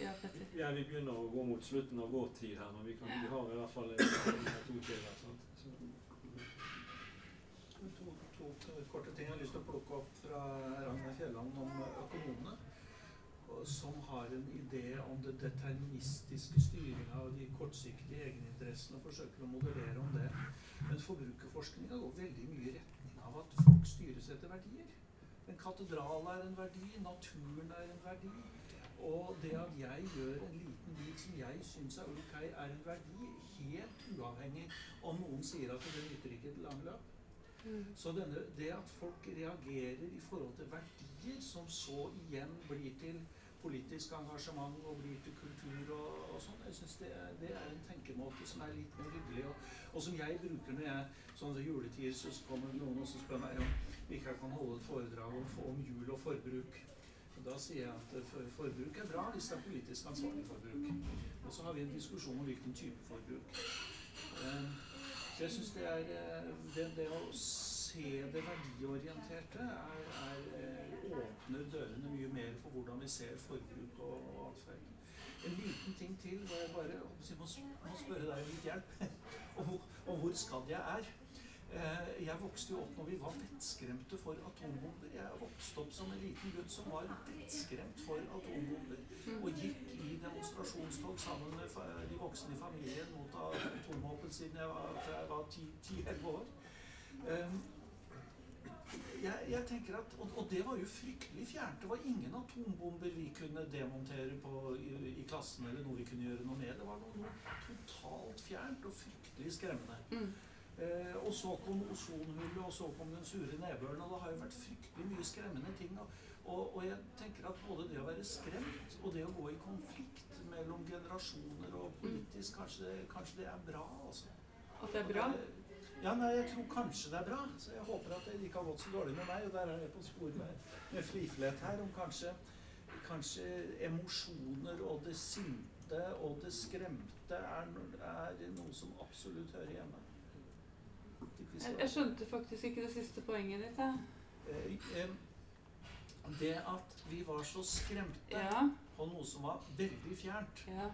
Ja, Petter. Ja, vi begynner å gå mot slutten av vår tid her, men vi, kan, vi har i hvert fall to til her. sant? Så, To, to, to korte ting jeg har lyst til å plukke opp fra Ragnar Fjelland om økonomene. Som har en idé om det deterministiske styringa og de kortsiktige egeninteressene og forsøker å modellere om det. Men forbrukerforskninga går veldig mye i retning av at folk styres etter verdier. En katedral er en verdi, naturen er en verdi. Og det at jeg gjør en liten bit som jeg syns er ok, er en verdi helt uavhengig om noen sier at det nytter ikke til lange løp. Så denne, det at folk reagerer i forhold til verdier, som så igjen blir til politisk engasjement og til kultur og, og sånn, jeg synes det, det er en tenkemåte som er litt mer hyggelig, og, og som jeg bruker når jeg sånn til juletider så kommer noen og spør meg om ikke kan holde et foredrag om, om jul og forbruk. Da sier jeg at eh, forbruk er bra hvis det er politisk ansvarlig forbruk. Og så har vi en diskusjon om hvilken type forbruk. Eh, Så jeg syns det er eh, det, det å se det verdiorienterte er, er, eh, åpner dørene mye mer for hvordan vi ser forbruk og, og atferd. En liten ting til hvor jeg bare jeg må, må spørre deg om litt hjelp. om, om hvor skadd jeg er. Eh, Jeg vokste jo opp når vi var vettskremte for atombomber. Jeg vokste opp som en liten gutt som var vettskremt for atombomber. Og gikk i demonstrasjonstog sammen med de voksne i familien mot atomvåpen siden jeg var, jeg var 10-11 år. Jeg, jeg tenker at, og, og det var jo fryktelig fjernt. Det var ingen atombomber vi kunne demontere på i, i klassen, eller noe vi kunne gjøre noe med. Det var noe, noe totalt fjernt og fryktelig skremmende. Mm. Eh, og så kom ozonhullet, og så kom den sure nedbøren. Og det har jo vært fryktelig mye skremmende ting. Og, og, og jeg tenker at både det å være skremt og det å gå i konflikt mellom generasjoner og politisk, kanskje, kanskje det er bra, altså. At det er bra? Ja, nei, jeg tror kanskje det er bra. Så jeg håper at det ikke har gått så dårlig med meg. Og der er jeg på spor med, med Fliflet her om kanskje, kanskje emosjoner og det sinte og det skremte er, er noe som absolutt hører hjemme. Jeg, jeg skjønte faktisk ikke det siste poenget ditt. Jeg. Eh, Det at vi var så skremte Ja. på noe som var veldig fjernt, Ja.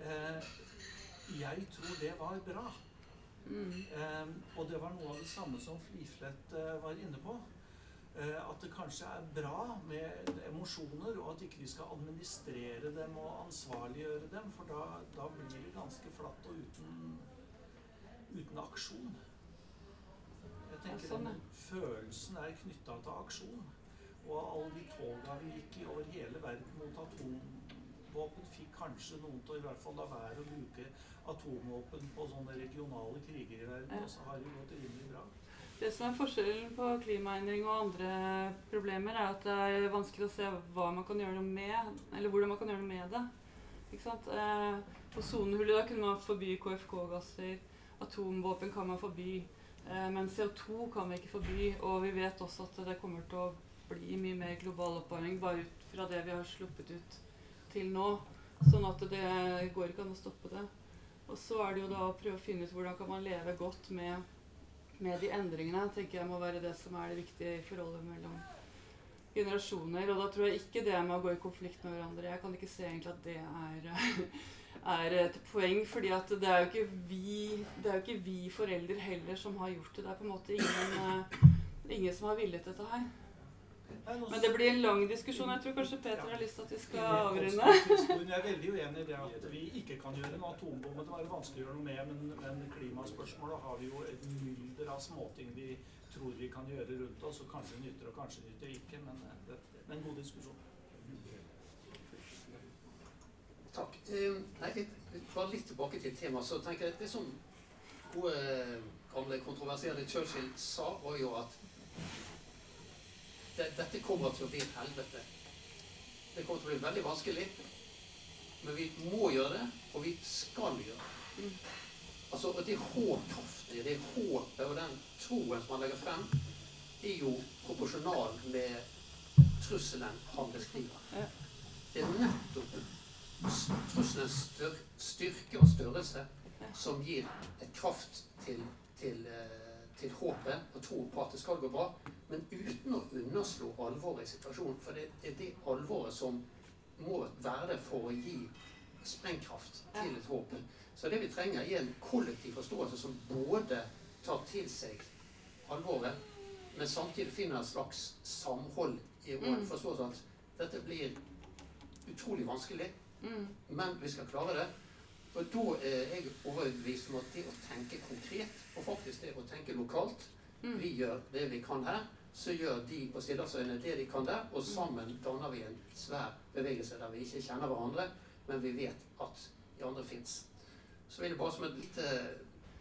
eh, jeg tror det var bra. Mm. Eh, og det var noe av det samme som Fliflett eh, var inne på. Eh, at det kanskje er bra med emosjoner, og at ikke vi skal administrere dem og ansvarliggjøre dem, for da, da blir det ganske flatt og uten, uten aksjon. Jeg tenker sånn, Følelsen er knytta til aksjon. Og alle de toga vi gikk i over hele verden mot atomvåpen, fikk kanskje noen til å i hvert fall la være å bruke atomvåpen på sånne regionale kriger i verden, og så har det gått rimelig bra. Det som er forskjellen på klimaendring og andre problemer, er at det er vanskelig å se hva man kan gjøre noe med, eller hvordan man kan gjøre noe med det. Ikke sant? Eh, på sonehullet da kunne man forby KFK-gasser, atomvåpen kan man forby, eh, men CO2 kan vi ikke forby, og vi vet også at det kommer til å bli mye mer global oppvarming bare ut fra det vi har sluppet ut til nå. Sånn at det går ikke an å stoppe det. Og så er det jo da å prøve å finne ut hvordan kan man leve godt med med de endringene tenker jeg må være det som er det viktige i forholdet mellom generasjoner. Og da tror jeg ikke det med å gå i konflikt med hverandre Jeg kan ikke se egentlig at det er, er et poeng. fordi det er jo ikke vi det er jo ikke vi foreldre heller som har gjort det. Det er på en måte ingen, eh, ingen som har villet dette her. Men det blir en lang diskusjon. Jeg tror kanskje Peter har lyst til at vi skal avrunde. Jeg er veldig uenig i det at vi ikke kan gjøre noe atombombe. Det var vanskelig å gjøre noe med, men, men klimaspørsmålet har vi jo et mylder av småting vi tror vi kan gjøre rundt oss, og kanskje nytter og kanskje nytter ikke, men eh, det, det er en god diskusjon. Takk. Eh, nei, bare litt tilbake til temaet. Så tenker jeg at Det som gode, gamle, kontroversielle Churchill sa, var jo at det, dette kommer til å bli et helvete. Det kommer til å bli veldig vanskelig. Men vi må gjøre det, og vi skal gjøre det. Altså, og Det håpkraftige, det håpet og den troen som han legger frem, er jo proporsjonal med trusselen han beskriver. Det er nettopp trusselens styr styrke og størrelse som gir kraft til, til, eh, til håpet og tro på at det skal gå bra, men uten å underslå alvoret i situasjonen. For det er det alvoret som må være der for å gi sprengkraft til et håp. Så det vi trenger, er en kollektiv forståelse som både tar til seg alvoret, men samtidig finner et slags samhold i å Mm. forstå at dette blir utrolig vanskelig, Mm. men vi skal klare det. Og da er jeg overbevist om at det å tenke konkret, og faktisk det å tenke lokalt Mm. Vi gjør det vi kan her, så gjør de på Stillehavsøyene det de kan der, og sammen danner vi en svær bevegelse der vi ikke kjenner hverandre, men vi vet at de andre fins. Så vil jeg bare som et lite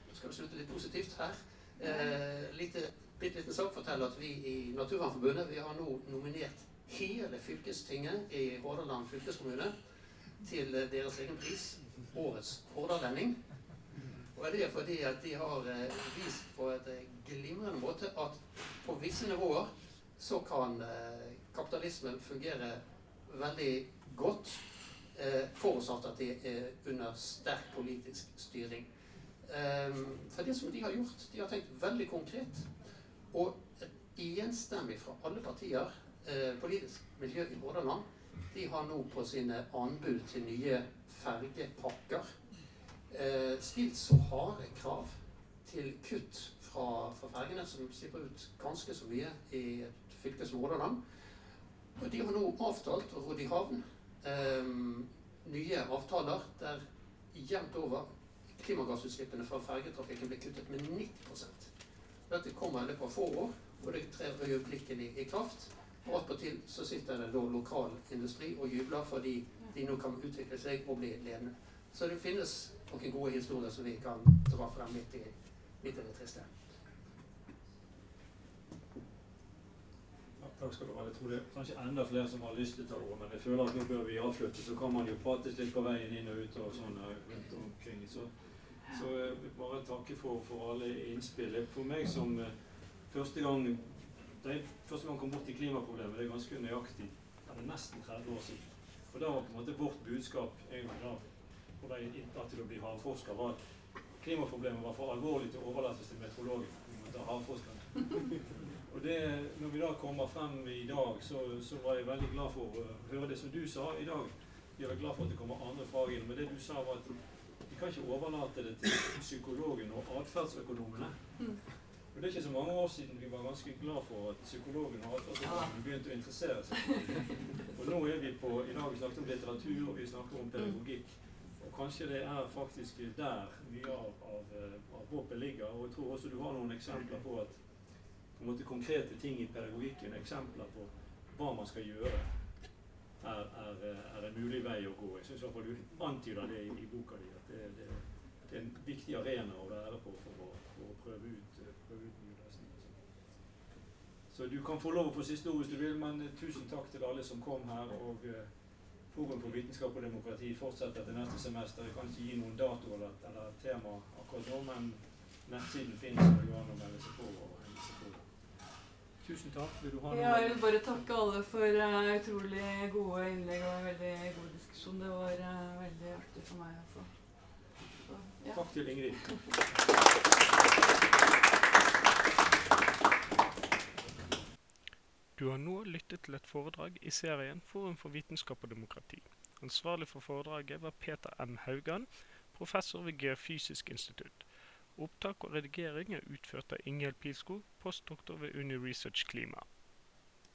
Nå Skal vi slutte litt positivt her? Eh, lite, bitte liten sak fortelle at vi i Naturvernforbundet vi har nå nominert hele fylkestinget i Hordaland fylkeskommune til eh, deres egen pris, Årets hordalending. Og det er fordi at de har eh, vist på et eh, glimrende måte at på visse nivåer så kan eh, kapitalismen fungere veldig godt, forutsatt at de er under sterk politisk styring. Um, for det som de har gjort, de har tenkt veldig konkret. Og enstemmig fra alle partier, politisk miljø i Hordaland, de har nå på sine anbud til nye fergepakker eh, stilt så harde krav til kutt fra, fra fergene, som slipper ut ganske så mye i et fylke som Hordaland. Og de har nå avtalt å rodde i havn eh, nye avtaler der jevnt over klimagassutslippene fra fergetrafikken blir kuttet med 90 Dette kommer i av få år, og det trer øyeblikkelig i kraft. Og attpåtil så sitter det da lokal industri og jubler fordi de nå kan utvikle seg og bli ledende. Så det finnes noen gode historier som vi kan dra frem midt i, midt i det triste. Takk skal du ha. Jeg tror det er kanskje enda flere som har lyst til å ta ordet, men jeg føler at nå bør vi avslutte. Så kan man jo prate litt på veien inn og ut og sånn rundt omkring. Så, så jeg vil bare takke for, for alle innspill. For meg som uh, første gang da jeg første gang kom bort til klimaproblemet, det er ganske nøyaktig det er nesten 30 år siden. Og da var på en måte vårt budskap egentlig da, på vei inn til å bli havforsker, var at klimaproblemet var for alvorlig til å overlates til meteorologen. Vi måtte ha havforskerne. Og det, når vi da kommer frem i dag, så, så, var jeg veldig glad for å høre det som du sa i dag. Jeg er glad for at det kommer andre fag inn. Men det du sa, var at vi kan ikke overlate det til psykologen og atferdsøkonomene. Og Det er ikke så mange år siden vi var ganske glad for at psykologen har begynt begynte å interessere seg. Og nå er vi på I dag vi snakket om litteratur, og vi snakker om pedagogikk. Og kanskje det er faktisk der mye av, av, av håpet ligger. Og jeg tror også du har noen eksempler på at på måte konkrete ting i pedagogikken, eksempler på hva man skal gjøre, er, er, er en mulig vei å gå. Jeg syns iallfall du antyder det i, i boka di. At det, det, det, er en viktig arena å være på for å, for å prøve, ut, nye. Så du kan få lov å få siste ord hvis du vil, men tusen takk til alle som kom her. og uh, Forum for vitenskap og demokrati fortsetter til neste semester. Jeg kan ikke gi noen dato eller, eller tema akkurat nå, men nettsiden finnes, og det går an å melde seg på. og henge seg på. Tusen takk. Vil du ha noe? Ja, jeg vil bare takke alle for uh, utrolig gode innlegg og veldig god diskusjon. Det var uh, veldig artig for meg. også. Så, ja. Takk til Ingrid. Du har nå lyttet til et foredrag i serien Forum for vitenskap og demokrati. Ansvarlig for foredraget var Peter M. Haugan, professor ved Geofysisk institutt. Opptak og redigering er utført av Ingjeld Pilskog, postdoktor ved Uni Research Klima.